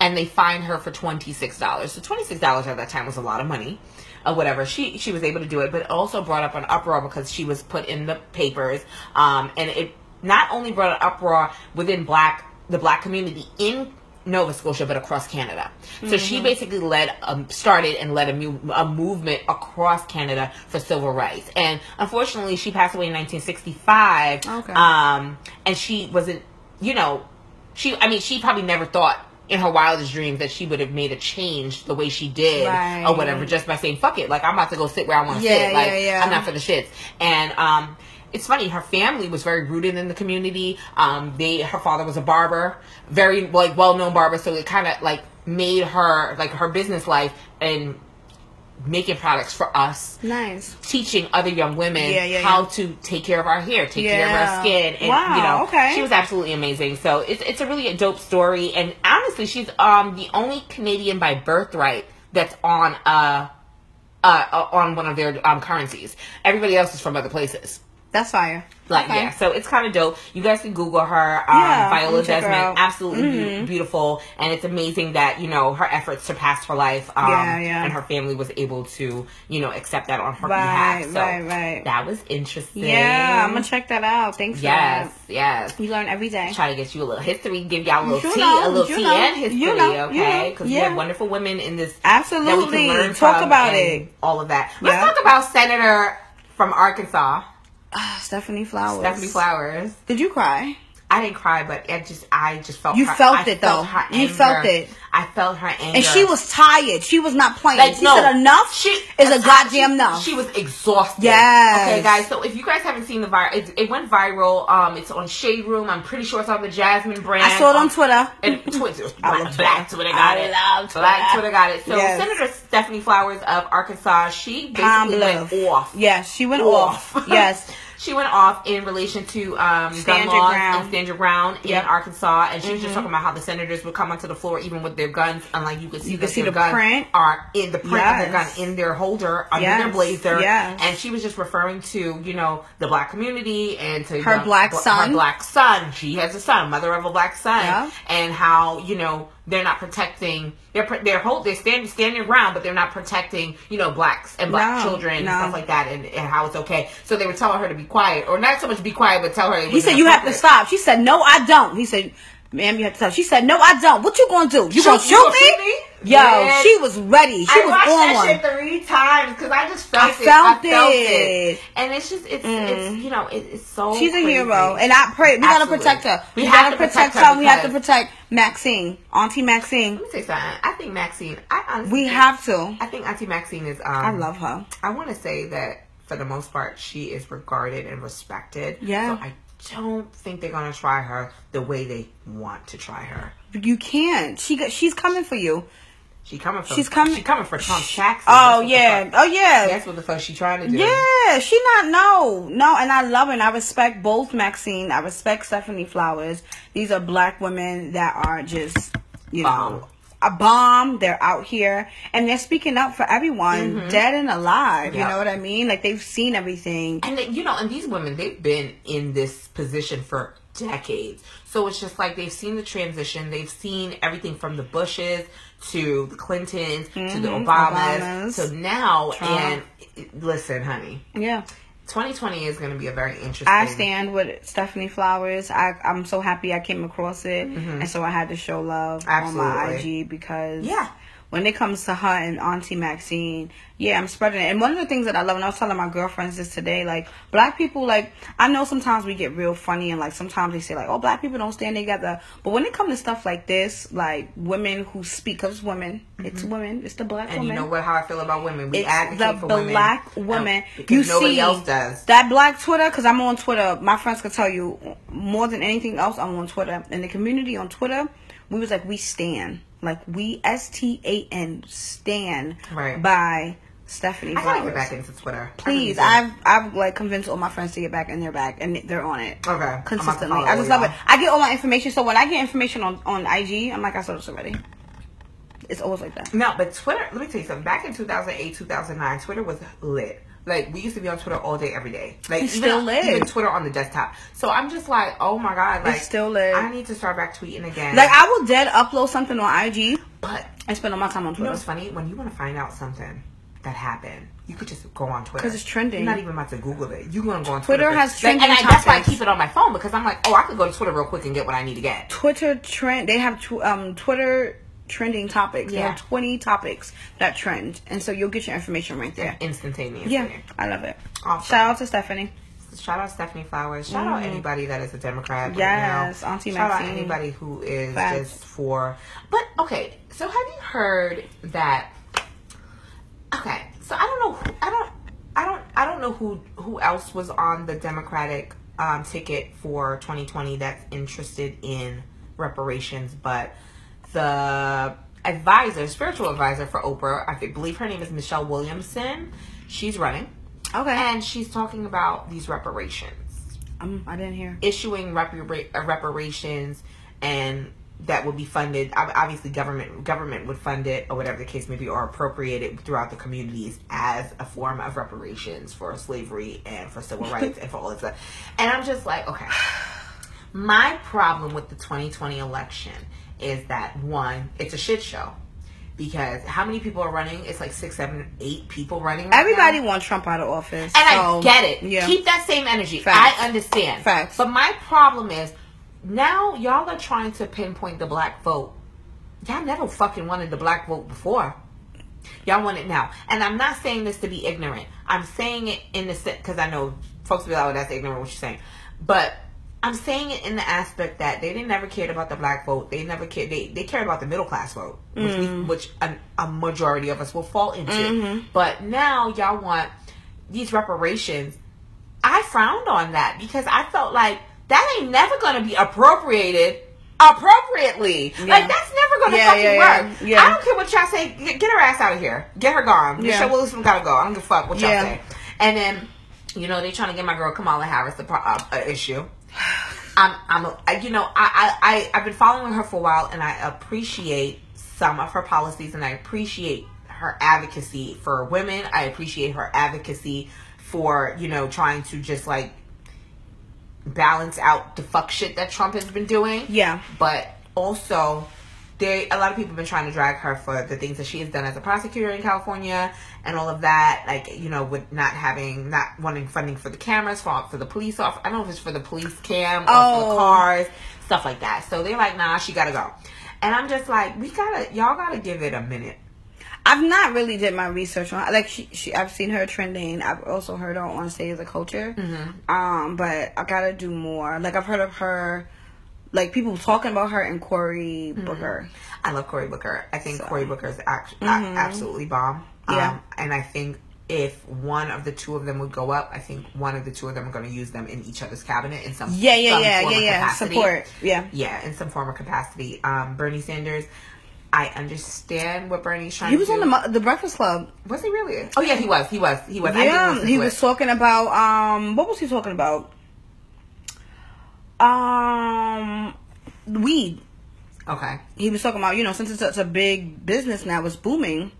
Speaker 1: And they fined her for twenty six dollars. So twenty six dollars at that time was a lot of money, or whatever. She she was able to do it, but it also brought up an uproar because she was put in the papers. Um, and it not only brought an uproar within black the black community in Nova Scotia, but across Canada. So she basically led, um, started and led a, mu- a movement across Canada for civil rights. And unfortunately, she passed away in 1965.
Speaker 2: Okay.
Speaker 1: Um, and she wasn't, you know, she. I mean, she probably never thought in her wildest dreams that she would have made a change the way she did
Speaker 2: Right.
Speaker 1: or whatever, just by saying "fuck it," like I'm about to go sit where I want to
Speaker 2: Yeah,
Speaker 1: sit. Like
Speaker 2: yeah, yeah.
Speaker 1: I'm not for the shits. And um, it's funny. Her family was very rooted in the community. Um, they her father was a barber, very like well known barber. So it kind of like made her like her business life and making products for us
Speaker 2: nice.
Speaker 1: teaching other young women
Speaker 2: Yeah, yeah,
Speaker 1: how
Speaker 2: yeah.
Speaker 1: to take care of our hair, take care of our skin, and
Speaker 2: Wow,
Speaker 1: you know,
Speaker 2: okay.
Speaker 1: she was absolutely amazing. So it's it's a really a dope story, and honestly, she's um the only Canadian by birthright that's on uh uh uh, on one of their um currencies. Everybody else is from other places.
Speaker 2: That's fire.
Speaker 1: Like
Speaker 2: Okay.
Speaker 1: yeah, so it's kind of dope. You guys can Google her, um,
Speaker 2: Yeah,
Speaker 1: Viola
Speaker 2: I'll check her
Speaker 1: Desmond, absolutely
Speaker 2: Mhm.
Speaker 1: beautiful, and it's amazing that you know her efforts surpassed her life, um,
Speaker 2: Yeah, yeah.
Speaker 1: and her family was able to you know accept that on her
Speaker 2: Right,
Speaker 1: behalf. So
Speaker 2: right, right.
Speaker 1: that was interesting.
Speaker 2: Yeah, I'm gonna check that out. Thanks for
Speaker 1: Yes,
Speaker 2: that.
Speaker 1: yes.
Speaker 2: You learn every day.
Speaker 1: Try to get you a little history, give y'all a little
Speaker 2: You
Speaker 1: tea,
Speaker 2: know,
Speaker 1: a little tea
Speaker 2: know,
Speaker 1: and history,
Speaker 2: you know, you
Speaker 1: okay?
Speaker 2: know,
Speaker 1: Because we have wonderful women in this
Speaker 2: Absolutely.
Speaker 1: that we can learn
Speaker 2: Talk about it.
Speaker 1: All of that. Let's
Speaker 2: Yeah.
Speaker 1: talk about Senator from Arkansas,
Speaker 2: Ah, Stephanie Flowers.
Speaker 1: Stephanie Flowers.
Speaker 2: Did you cry?
Speaker 1: I didn't cry, but it just I just felt
Speaker 2: You
Speaker 1: her,
Speaker 2: felt
Speaker 1: I
Speaker 2: it, though.
Speaker 1: her
Speaker 2: You felt it.
Speaker 1: I felt her anger,
Speaker 2: And she was tired. She was not playing.
Speaker 1: Like,
Speaker 2: she
Speaker 1: no,
Speaker 2: said enough
Speaker 1: She
Speaker 2: is a
Speaker 1: she-
Speaker 2: goddamn enough.
Speaker 1: She was exhausted.
Speaker 2: Yes.
Speaker 1: Okay, guys. So if you guys haven't seen the viral, it, it went viral. Um, it's on Shade Room. I'm pretty sure it's on the Jasmine brand.
Speaker 2: I saw it on Twitter.
Speaker 1: And Twitter, <laughs>
Speaker 2: I
Speaker 1: black,
Speaker 2: Twitter.
Speaker 1: Twitter got
Speaker 2: I
Speaker 1: it.
Speaker 2: love
Speaker 1: Black
Speaker 2: Twitter.
Speaker 1: Twitter got it. So
Speaker 2: Yes.
Speaker 1: Senator Stephanie Flowers of Arkansas, she basically went off.
Speaker 2: Yes, she went
Speaker 1: Off.
Speaker 2: off. Yes. <laughs>
Speaker 1: She went off in relation to um, gun laws
Speaker 2: ground.
Speaker 1: and stand your ground in Arkansas, and she was just
Speaker 2: Mhm.
Speaker 1: talking about how the senators would come onto the floor even with their guns, and like you could see
Speaker 2: You could see the
Speaker 1: guns
Speaker 2: print.
Speaker 1: are in the print of their gun in their holder under
Speaker 2: Yes.
Speaker 1: their blazer,
Speaker 2: Yes.
Speaker 1: and she was just referring to you know the black community and to
Speaker 2: Her black
Speaker 1: her
Speaker 2: son.
Speaker 1: black son. She has a son, mother of a black son,
Speaker 2: Yeah.
Speaker 1: and how you know they're not protecting. They're they're hold they're stand stand your ground, but they're not protecting you know blacks and black
Speaker 2: No,
Speaker 1: children and
Speaker 2: no.
Speaker 1: stuff like that, and, and how it's okay. So they were telling her to be quiet, or not so much be quiet, but tell her.
Speaker 2: He said, you have to stop. She said, no, I don't. He said, ma'am, you have to stop. She said, no, I don't. What you gonna do? You
Speaker 1: Shoot-
Speaker 2: gonna shoot me?
Speaker 1: shoot me?
Speaker 2: Yo, she was ready. She
Speaker 1: I
Speaker 2: was
Speaker 1: watched
Speaker 2: on
Speaker 1: that shit three times because I just felt
Speaker 2: I
Speaker 1: it.
Speaker 2: felt
Speaker 1: I felt
Speaker 2: it.
Speaker 1: it, and it's just it's
Speaker 2: Mm.
Speaker 1: it's you know it, it's so.
Speaker 2: She's a hero, and I pray we gotta protect her.
Speaker 1: We
Speaker 2: We, gotta
Speaker 1: to
Speaker 2: protect,
Speaker 1: protect her.
Speaker 2: We have to protect Maxine, Auntie Maxine.
Speaker 1: Let me say something. I think Maxine. I honestly
Speaker 2: We have to.
Speaker 1: I think Auntie Maxine is. Um,
Speaker 2: I love her.
Speaker 1: I want to say that for the most part, she is regarded and respected.
Speaker 2: Yeah.
Speaker 1: So I don't think they're gonna try her the way they want to try her.
Speaker 2: You can't. She got, she's coming for you.
Speaker 1: She coming for.
Speaker 2: She's coming-
Speaker 1: She coming for taxes.
Speaker 2: Oh
Speaker 1: That's what the
Speaker 2: yeah. Oh yeah.
Speaker 1: That's what the fuck she trying to do.
Speaker 2: Yeah, she not no no, and I love it. And I respect both Maxine. I respect Stephanie Flowers. These are black women that are just you know a bomb. They're out here and they're speaking up for everyone, dead and alive. You know what I mean? Like they've seen everything.
Speaker 1: And they, you know, and these women, they've been in this position for decades. So it's just like they've seen the transition. They've seen everything from the Bushes to the Clintons to the
Speaker 2: Mhm,
Speaker 1: Obamas,
Speaker 2: Obamas.
Speaker 1: to now.
Speaker 2: Trump.
Speaker 1: And listen, honey,
Speaker 2: Yeah,
Speaker 1: 2020 is going to be a very interesting.
Speaker 2: I stand with Stephanie Flowers. I I'm so happy I came across it, mm-hmm. and so I had to show love on my IG because
Speaker 1: Yeah.
Speaker 2: When it comes to her and Auntie Maxine, yeah, I'm spreading it. And one of the things that I love, and I was telling my girlfriends this today, like black people, like I know sometimes we get real funny and like sometimes they say like, oh, black people don't stand together. But when it comes to stuff like this, like women who speak, cause it's women, it's women, it's the black
Speaker 1: Mm-hmm. And
Speaker 2: women.
Speaker 1: you know what? How I feel about women. We
Speaker 2: It's
Speaker 1: advocate
Speaker 2: the
Speaker 1: for women.
Speaker 2: black
Speaker 1: um,
Speaker 2: woman.
Speaker 1: because nobody else does.
Speaker 2: That black Twitter, because I'm on Twitter. My friends could tell you more than anything else. I'm on Twitter, and the community on Twitter, we was like we stand, like we S T A N stand
Speaker 1: Right.
Speaker 2: by Stephanie
Speaker 1: I gotta get back into Twitter.
Speaker 2: Please, I've I've like convinced all my friends to get back, and they're back, and they're on it
Speaker 1: okay. I'm about to
Speaker 2: consistently. I just
Speaker 1: y'all.
Speaker 2: love it. I get all my information. So when I get information on on IG, I'm like, I saw this already. It's always like that.
Speaker 1: No, but Twitter, let me tell you something. Back in 2008, 2009, Twitter was lit. Like, we used to be on Twitter all day, every day. Like,
Speaker 2: It's
Speaker 1: even,
Speaker 2: still lit.
Speaker 1: even Twitter on the desktop. So I'm just like, oh my God. Like,
Speaker 2: still lit.
Speaker 1: I need to start back tweeting again.
Speaker 2: Like I will dead upload something on IG
Speaker 1: but,
Speaker 2: I spend all my time on
Speaker 1: you know
Speaker 2: Twitter.
Speaker 1: what's funny? When you want to find out something that happened, you could just go on Twitter
Speaker 2: because it's trending.
Speaker 1: You're not even about to Google it. You're going to go on
Speaker 2: Twitter
Speaker 1: Twitter.
Speaker 2: has
Speaker 1: Like,
Speaker 2: trending
Speaker 1: And I, that's why I keep it on my phone because I'm like, oh, I could go to Twitter real quick and get what I need to get.
Speaker 2: Twitter trend. They have tw- um Twitter trending topics.
Speaker 1: Yeah.
Speaker 2: have twenty topics that trend, and so you'll get your information right there.
Speaker 1: Instantaneously.
Speaker 2: Yeah, I love it.
Speaker 1: Awesome.
Speaker 2: Shout out to Stephanie.
Speaker 1: Shout out Stephanie Flowers. Shout out anybody that is a Democrat. right
Speaker 2: Mm. Yes,
Speaker 1: now.
Speaker 2: Auntie
Speaker 1: Shout out anybody who is
Speaker 2: Facts.
Speaker 1: just for. But okay, so have you heard that? Okay, so I don't know. I don't. I don't. I don't know who who else was on the Democratic um, ticket for 2020 that's interested in reparations, but the advisor, spiritual advisor for Oprah, I believe her name is Michelle Williamson. She's running.
Speaker 2: Okay.
Speaker 1: And she's talking about these reparations,
Speaker 2: um, I didn't hear.
Speaker 1: issuing repara- uh, reparations, and that would be funded. Obviously, government government would fund it, or whatever the case may be, or appropriate it throughout the communities as a form of reparations for slavery and for civil <laughs> rights and for all of that. And I'm just like, okay. My problem with the 2020 election is that one, it's a shit show. Because how many people are running? It's like six, seven, eight people running. right
Speaker 2: Everybody
Speaker 1: now.
Speaker 2: wants Trump out of office,
Speaker 1: And
Speaker 2: so,
Speaker 1: I get it.
Speaker 2: Yeah.
Speaker 1: Keep that same energy.
Speaker 2: Facts.
Speaker 1: I understand.
Speaker 2: Facts.
Speaker 1: But my problem is now y'all are trying to pinpoint the black vote. Y'all never fucking wanted the black vote before. Y'all want it now. And I'm not saying this to be ignorant. I'm saying it in the sense, because I know folks will be like, oh, that's ignorant what you're saying. But I'm saying it in the aspect that they didn't never cared about the black vote. They never cared. They, they cared about the middle class vote, which, we, which a, a majority of us will fall into. But now y'all want these reparations. I frowned on that because I felt like that ain't never going to be appropriated appropriately. Like that's never going to
Speaker 2: Yeah,
Speaker 1: fucking
Speaker 2: yeah, yeah.
Speaker 1: work.
Speaker 2: Yeah.
Speaker 1: I don't care what y'all say. Get, her ass out of here. Get her gone.
Speaker 2: Yeah.
Speaker 1: Michelle Wilson gotta go. I don't give a fuck what y'all
Speaker 2: Yeah.
Speaker 1: say. And then, you know, they trying to get my girl Kamala Harris the pro- uh, issue. I'm, I'm, you know, I, I, I, I've been following her for a while, and I appreciate some of her policies, and I appreciate her advocacy for women. I appreciate her advocacy for, you know, trying to just like balance out the fuck shit that Trump has been doing.
Speaker 2: Yeah.
Speaker 1: But also, they a lot of people have been trying to drag her for the things that she has done as a prosecutor in California and all of that. Like you know, with not having not wanting funding for the cameras for for the police off. I don't know if it's for the police cam or for
Speaker 2: Oh.
Speaker 1: the cars, stuff like that. So they're like, nah, she gotta go. And I'm just like, we gotta, y'all gotta give it a minute.
Speaker 2: I've not really did my research on like she, she I've seen her trending. I've also heard her on stage as a culture.
Speaker 1: Mm-hmm.
Speaker 2: Um, but I gotta do more. Like I've heard of her like people talking about her and Cory Booker.
Speaker 1: I love Cory Booker. I think
Speaker 2: So.
Speaker 1: Cory Booker is act- a- absolutely bomb.
Speaker 2: Yeah.
Speaker 1: Um, and I think if one of the two of them would go up, I think one of the two of them are going to use them in each other's cabinet in some
Speaker 2: Yeah, yeah,
Speaker 1: some
Speaker 2: yeah,
Speaker 1: form
Speaker 2: yeah, yeah.
Speaker 1: capacity.
Speaker 2: Support. Yeah.
Speaker 1: Yeah, in some form of capacity. Um, Bernie Sanders, I understand what Bernie's trying
Speaker 2: He was on the the Breakfast Club.
Speaker 1: Was he really? Oh yeah, he was. He was. He was.
Speaker 2: Yeah,
Speaker 1: listen
Speaker 2: he was talking about um what was he talking about? Um weed.
Speaker 1: Okay.
Speaker 2: He was talking about, you know, since it's such a big business now, it's booming.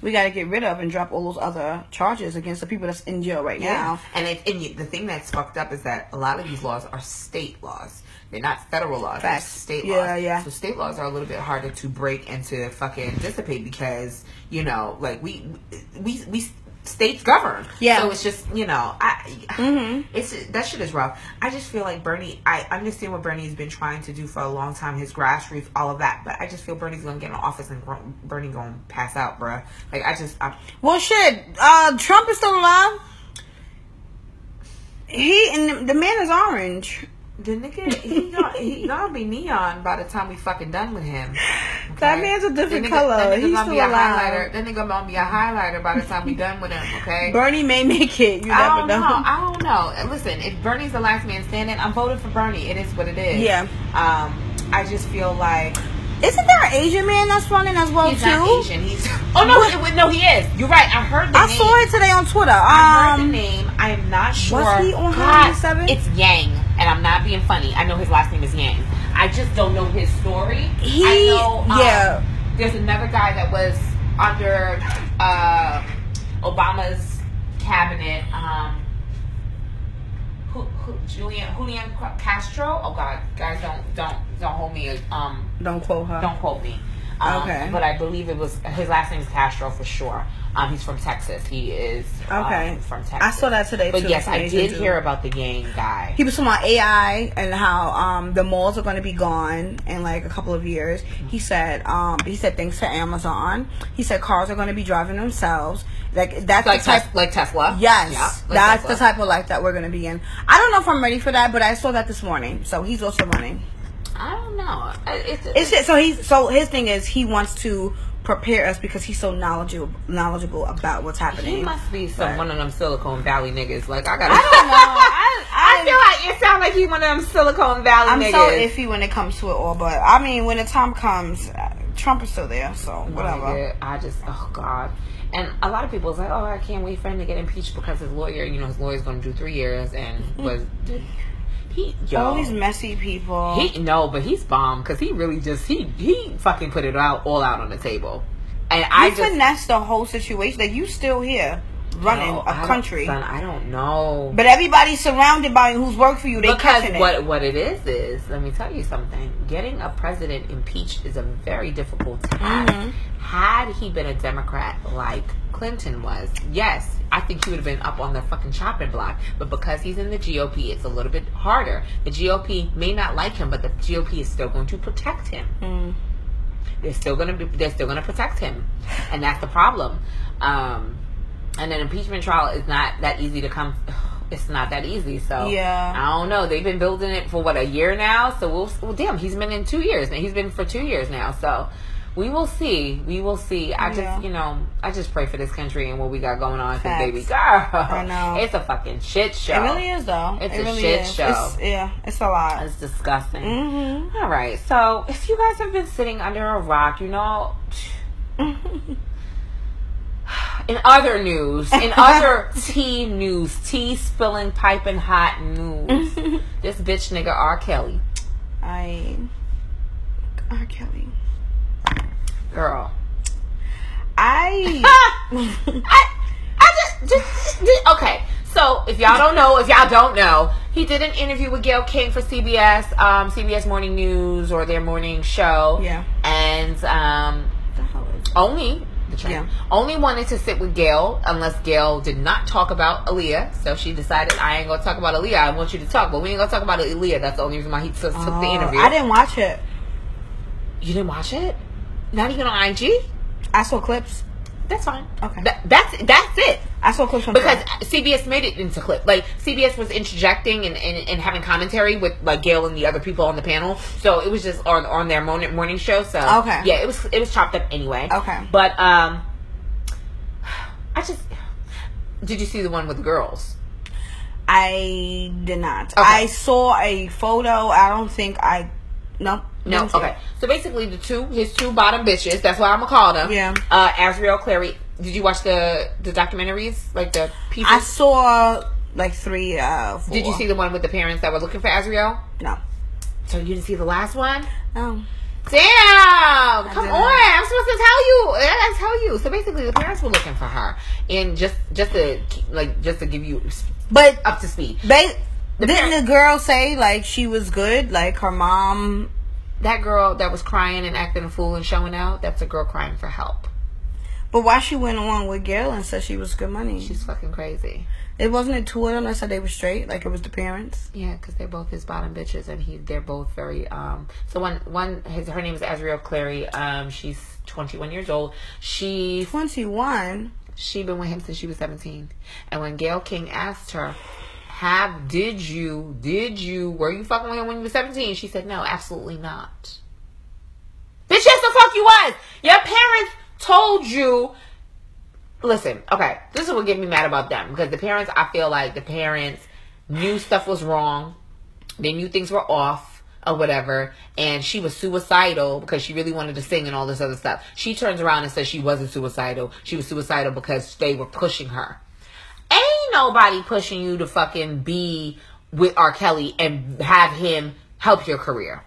Speaker 2: We got to get rid of and drop all those other charges against the people that's in jail right
Speaker 1: Yeah.
Speaker 2: now.
Speaker 1: And, it, and the thing that's fucked up is that a lot of these laws are state laws. They're not federal laws. They're
Speaker 2: Facts.
Speaker 1: state
Speaker 2: Yeah,
Speaker 1: laws.
Speaker 2: yeah.
Speaker 1: So state laws are a little bit harder to break and to fucking dissipate because you know, like we we we states govern.
Speaker 2: Yeah.
Speaker 1: So it's just you know, I
Speaker 2: Mhm.
Speaker 1: it's that shit is rough. I just feel like Bernie. I understand what Bernie's been trying to do for a long time. His grassroots, all of that. But I just feel Bernie's gonna get in office and Bernie gonna pass out, bruh. Like I just. I,
Speaker 2: Well, shit. Uh, Trump is still alive. He and the man is orange.
Speaker 1: The nigga, he gonna, he gonna be neon by the time we fucking done with him.
Speaker 2: That man's a different
Speaker 1: nigga-
Speaker 2: color. He's
Speaker 1: gonna be a
Speaker 2: alive.
Speaker 1: highlighter. That nigga gonna be a highlighter by the time we done with him. Okay.
Speaker 2: Bernie may make it. You
Speaker 1: I
Speaker 2: never
Speaker 1: don't
Speaker 2: know.
Speaker 1: know. I don't know. Listen, if Bernie's the last man standing, I'm voting for Bernie. It is what it is.
Speaker 2: Yeah.
Speaker 1: Um, I just feel like
Speaker 2: Isn't there an Asian man that's running as well
Speaker 1: he's
Speaker 2: too?
Speaker 1: not Asian. He's oh no, it, no, he is. You're right. I heard the
Speaker 2: I
Speaker 1: name.
Speaker 2: saw it today on Twitter.
Speaker 1: I heard the
Speaker 2: Um,
Speaker 1: name. I am not sure.
Speaker 2: Was he on
Speaker 1: Hot
Speaker 2: 97?
Speaker 1: It's Yang, and I'm not being funny. I know his last name is Yang. I just don't know his story.
Speaker 2: He-
Speaker 1: I know. um,
Speaker 2: yeah.
Speaker 1: There's another guy that was under uh, Obama's cabinet. Um, who, who, Julian Julian Castro. Oh God, guys, don't don't don't hold me. Um,
Speaker 2: don't quote her.
Speaker 1: don't quote me. Um,
Speaker 2: Okay.
Speaker 1: But I believe it was his last name is Castro for sure. Um, he's from Texas. He is um,
Speaker 2: Okay.
Speaker 1: from Texas.
Speaker 2: I saw that today,
Speaker 1: But
Speaker 2: too,
Speaker 1: yes, I did
Speaker 2: too.
Speaker 1: hear about the Yang guy.
Speaker 2: He was talking about AI and how um, the malls are going to be gone in like a couple of years. He said, um, he said thanks to Amazon. He said cars are going to be driving themselves. Like that's
Speaker 1: like
Speaker 2: the type.
Speaker 1: Tes- like Tesla.
Speaker 2: Yes,
Speaker 1: Yeah, like
Speaker 2: that's
Speaker 1: Tesla.
Speaker 2: the type of life that we're going to be in. I don't know if I'm ready for that, but I saw that this morning. So he's also running.
Speaker 1: I don't know. It's,
Speaker 2: It's just, so he's so his thing is he wants to prepare us because he's so knowledgeable knowledgeable about what's happening.
Speaker 1: he must be some
Speaker 2: But-
Speaker 1: one of them Silicon Valley niggas. Like I gotta.
Speaker 2: I don't know. <laughs> I- I-
Speaker 1: feel like it sounds like he one of them Silicon Valley
Speaker 2: I'm
Speaker 1: niggas.
Speaker 2: so iffy when it comes to it all, but I mean, when the time comes, uh, Trump is still there, so whatever.
Speaker 1: Nigga, I just, oh God. And a lot of people was like, oh, I can't wait for him to get impeached because his lawyer, you know, his lawyer's going to do three years and was, he, yo.
Speaker 2: All these messy people.
Speaker 1: He no, but he's bomb because he really just he he fucking put it out all out on the table, and I
Speaker 2: I
Speaker 1: just
Speaker 2: finessed the whole situation. That you still here running
Speaker 1: No,
Speaker 2: a
Speaker 1: I
Speaker 2: country,
Speaker 1: son, I don't know
Speaker 2: but everybody's surrounded by who's worked for you. They
Speaker 1: because what
Speaker 2: it.
Speaker 1: what it is is let me tell you something. Getting a president impeached is a very difficult task.
Speaker 2: Mm-hmm.
Speaker 1: Had he been a Democrat like Clinton was, yes, I think he would have been up on the fucking chopping block. But because he's in the GOP, it's a little bit harder. The GOP may not like him, but the GOP is still going to protect him.
Speaker 2: Mm.
Speaker 1: they're still gonna be they're still gonna protect him, and that's the problem. Um, and an impeachment trial is not that easy to come. <sighs> It's not that easy. So
Speaker 2: Yeah.
Speaker 1: I don't know. They've been building it for what a year now. So we'll well, damn. He's been in two years now. He's been for two years now. So. We will see. We will see. I
Speaker 2: Yeah.
Speaker 1: just, you know, I just pray for this country and what we got going on. Cause
Speaker 2: Facts.
Speaker 1: baby girl,
Speaker 2: I know. <laughs>
Speaker 1: it's a fucking shit show.
Speaker 2: It really is though.
Speaker 1: It's
Speaker 2: it
Speaker 1: a
Speaker 2: really
Speaker 1: shit
Speaker 2: is.
Speaker 1: show.
Speaker 2: It's, yeah, it's a lot.
Speaker 1: It's disgusting.
Speaker 2: Mm-hmm.
Speaker 1: All right. So if you guys have been sitting under a rock, you know. <laughs> In other news, in <laughs> other tea news, tea spilling piping hot news, <laughs> this bitch nigga R. Kelly,
Speaker 2: I R. Kelly.
Speaker 1: girl.
Speaker 2: I <laughs>
Speaker 1: I, I just, just, just- okay. So if y'all don't know, if y'all don't know, he did an interview with Gayle King for CBS, um, CBS Morning News or their morning show.
Speaker 2: Yeah.
Speaker 1: And um,
Speaker 2: the hell is
Speaker 1: only the train,
Speaker 2: Yeah.
Speaker 1: only wanted to sit with Gayle unless Gayle did not talk about Aaliyah. So she decided I ain't gonna talk about Aaliyah. I want you to talk, but we ain't gonna talk about Aaliyah. That's the only reason why he took, took the
Speaker 2: Oh,
Speaker 1: interview.
Speaker 2: I didn't watch it.
Speaker 1: You didn't watch it? Not even on IG.
Speaker 2: I saw clips.
Speaker 1: That's fine.
Speaker 2: Okay.
Speaker 1: That, that's that's it.
Speaker 2: I saw clips from
Speaker 1: Because. CBS made it into clip. Like CBS was interjecting and, and, and having commentary with like Gayle and the other people on the panel. So it was just on on their morning morning show. So
Speaker 2: Okay.
Speaker 1: yeah, it was it was chopped up anyway.
Speaker 2: Okay.
Speaker 1: But um, I just did you see the one with the girls?
Speaker 2: I did not.
Speaker 1: Okay.
Speaker 2: I saw a photo. I don't think I. No.
Speaker 1: No, okay. So basically, the two his two bottom bitches. That's what I'm gonna call them.
Speaker 2: Yeah.
Speaker 1: Uh, Azriel Clary. Did you watch the the documentaries, like the pieces?
Speaker 2: I saw like three. Uh, four.
Speaker 1: Did you see the one with the parents that were looking for Azriel?
Speaker 2: No.
Speaker 1: So you didn't see the last one?
Speaker 2: No.
Speaker 1: Damn! Come on! I'm supposed to tell you. I gotta tell you. So basically, the parents were looking for her, and just just to like just to give you
Speaker 2: But
Speaker 1: up to speed.
Speaker 2: they
Speaker 1: The
Speaker 2: didn't
Speaker 1: parent-
Speaker 2: the girl say like she was good? Like her mom.
Speaker 1: That girl that was crying and acting a fool and showing out. That's a girl crying for help.
Speaker 2: But why she went along with Gayle and said she was good money?
Speaker 1: She's fucking crazy.
Speaker 2: it wasn't it two of them that said they were straight. Like it was the parents.
Speaker 1: Yeah, because they're both his bottom bitches, and he they're both very um. So one one his her name is Azriel Clary. Um, she's 21 years old. She
Speaker 2: Twenty one.
Speaker 1: she been with him since she was 17. And when Gayle King asked her, "Have did you did you were you fucking with him when you were 17?" She said, "No, absolutely not." Bitch, yes the fuck you was. Your parents told you. Listen, okay, this is what get me mad about them because the parents, I feel like the parents knew stuff was wrong, they knew things were off or whatever, and she was suicidal because she really wanted to sing and all this other stuff. She turns around and says she wasn't suicidal. She was suicidal because they were pushing her. Ain't nobody pushing you to fucking be with R. Kelly and have him help your career.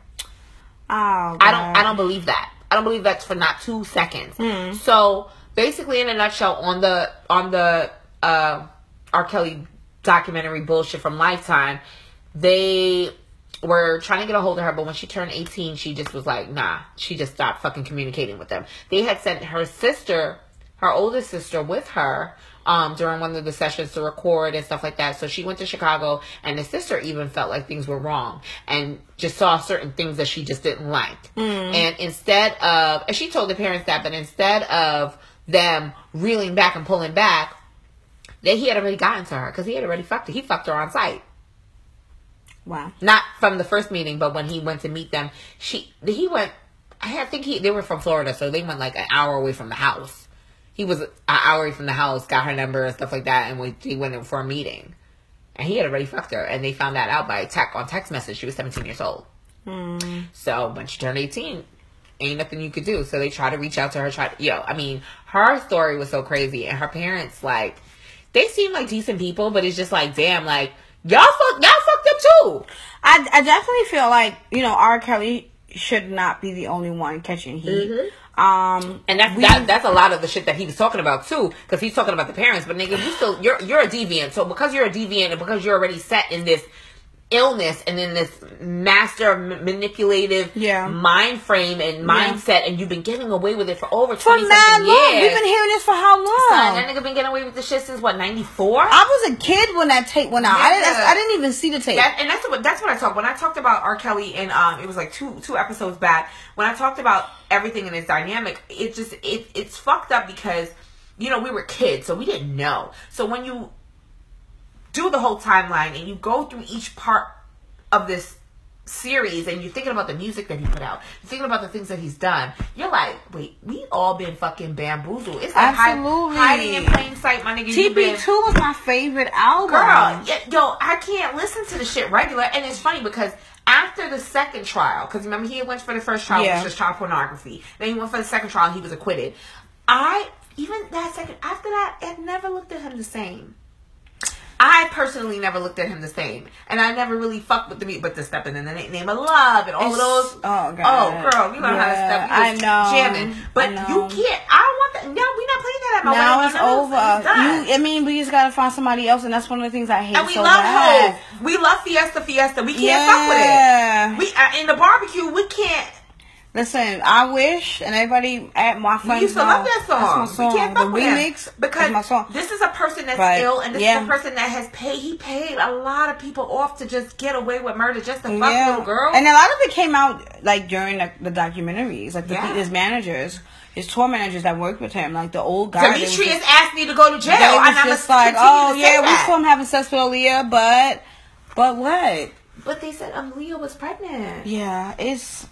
Speaker 2: Oh.
Speaker 1: I don't I don't believe that. I don't believe that's for not two seconds. So basically in a nutshell on the on the uh R. Kelly documentary bullshit from Lifetime, they were trying to get a hold of her, but when she turned 18, she just was like, nah. She just stopped fucking communicating with them. They had sent her sister, her oldest sister, with her um, during one of the sessions to record and stuff like that. So she went to Chicago, and the sister even felt like things were wrong and just saw certain things that she just didn't like. And instead of, and she told the parents that, but instead of them reeling back and pulling back, that he had already gotten to her because he had already fucked her. He fucked her on site
Speaker 2: Wow.
Speaker 1: not from the first meeting, but when he went to meet them, she he went. I think he they were from Florida, so they went like an hour away from the house. He was an hour away from the house, got her number and stuff like that, and we he went in for a meeting. And he had already fucked her, and they found that out by text on text message. She was seventeen years old. Hmm. So when she turned eighteen, ain't nothing you could do. So they tried to reach out to her. Try to, yo, I mean, her story was so crazy, and her parents like they seem like decent people, but it's just like, damn, like y'all fuck, y'all fucked up too.
Speaker 2: I, I definitely feel like you know R. Kelly should not be the only one catching heat. Mm-hmm. Um,
Speaker 1: And that's
Speaker 2: we-
Speaker 1: that, that's a lot of the shit that he was talking about too, because he's talking about the parents. But nigga, you still you're you're a deviant. So because you're a deviant and because you're already set in this illness and in this master m- manipulative
Speaker 2: Yeah.
Speaker 1: mind frame and mindset, and you've been getting away with it for over
Speaker 2: for
Speaker 1: twenty
Speaker 2: mad
Speaker 1: something
Speaker 2: long.
Speaker 1: years.
Speaker 2: We've been hearing this for how long?
Speaker 1: Son, that nigga been getting away with this shit since what ninety four.
Speaker 2: I was a kid when that tape went out. I didn't.
Speaker 1: Yeah.
Speaker 2: I didn't even see the tape.
Speaker 1: That, and that's what that's what I talked when I talked about R. Kelly and um it was like two two episodes back when I talked about everything in its dynamic. It just it it's fucked up because you know we were kids so we didn't know. So when you do the whole timeline and you go through each part of this series and you're thinking about the music that he put out, you're thinking about the things that he's done, you're like, wait, we all been fucking bamboozled. It's like hide-
Speaker 2: Absolutely.
Speaker 1: hiding in plain sight, my nigga. you been-
Speaker 2: TP2 was my favorite album.
Speaker 1: Girl, yo, I can't listen to the shit regular. And it's funny because after the second trial, because remember he went for the first trial,
Speaker 2: Yeah.
Speaker 1: which was child pornography. Then he went for the second trial, and he was acquitted. I even that second after that, I never looked at him the same. I personally never looked at him the same, and I never really fucked with the beat, but the stepping in the name of love and all of those.
Speaker 2: oh, God.
Speaker 1: oh girl, you know how to step. You
Speaker 2: I know.
Speaker 1: jamming, but
Speaker 2: know.
Speaker 1: you can't. I don't want that. No, we're not playing that at my
Speaker 2: Now
Speaker 1: wedding.
Speaker 2: it's
Speaker 1: No, no, no,
Speaker 2: over.
Speaker 1: it's.
Speaker 2: You, I mean, we just gotta find somebody else, and that's one of the things I hate
Speaker 1: And we
Speaker 2: so
Speaker 1: love
Speaker 2: bad.
Speaker 1: Hove. We love Fiesta Fiesta. We can't
Speaker 2: Yeah.
Speaker 1: fuck with it. We uh, in the barbecue. We can't.
Speaker 2: Listen, I wish, and everybody at my friends
Speaker 1: We used to
Speaker 2: know,
Speaker 1: love that song.
Speaker 2: That's my song.
Speaker 1: We can't
Speaker 2: the
Speaker 1: fuck with him.
Speaker 2: remix
Speaker 1: because
Speaker 2: my song.
Speaker 1: this is a person that's
Speaker 2: But,
Speaker 1: ill, and this
Speaker 2: yeah.
Speaker 1: is a person that has paid. He paid a lot of people off to just get away with murder, just to fuck
Speaker 2: yeah.
Speaker 1: little girls.
Speaker 2: And a lot of it came out like during the, the documentaries, like the
Speaker 1: Yeah.
Speaker 2: his managers. his tour managers that worked with him, like the old guy.
Speaker 1: Demetrius
Speaker 2: just-
Speaker 1: asked me to go to jail.
Speaker 2: they was
Speaker 1: and
Speaker 2: just like, oh yeah, we saw him having sex with Aaliyah, but but what?
Speaker 1: But they said um, Leah was pregnant,
Speaker 2: Yeah, it's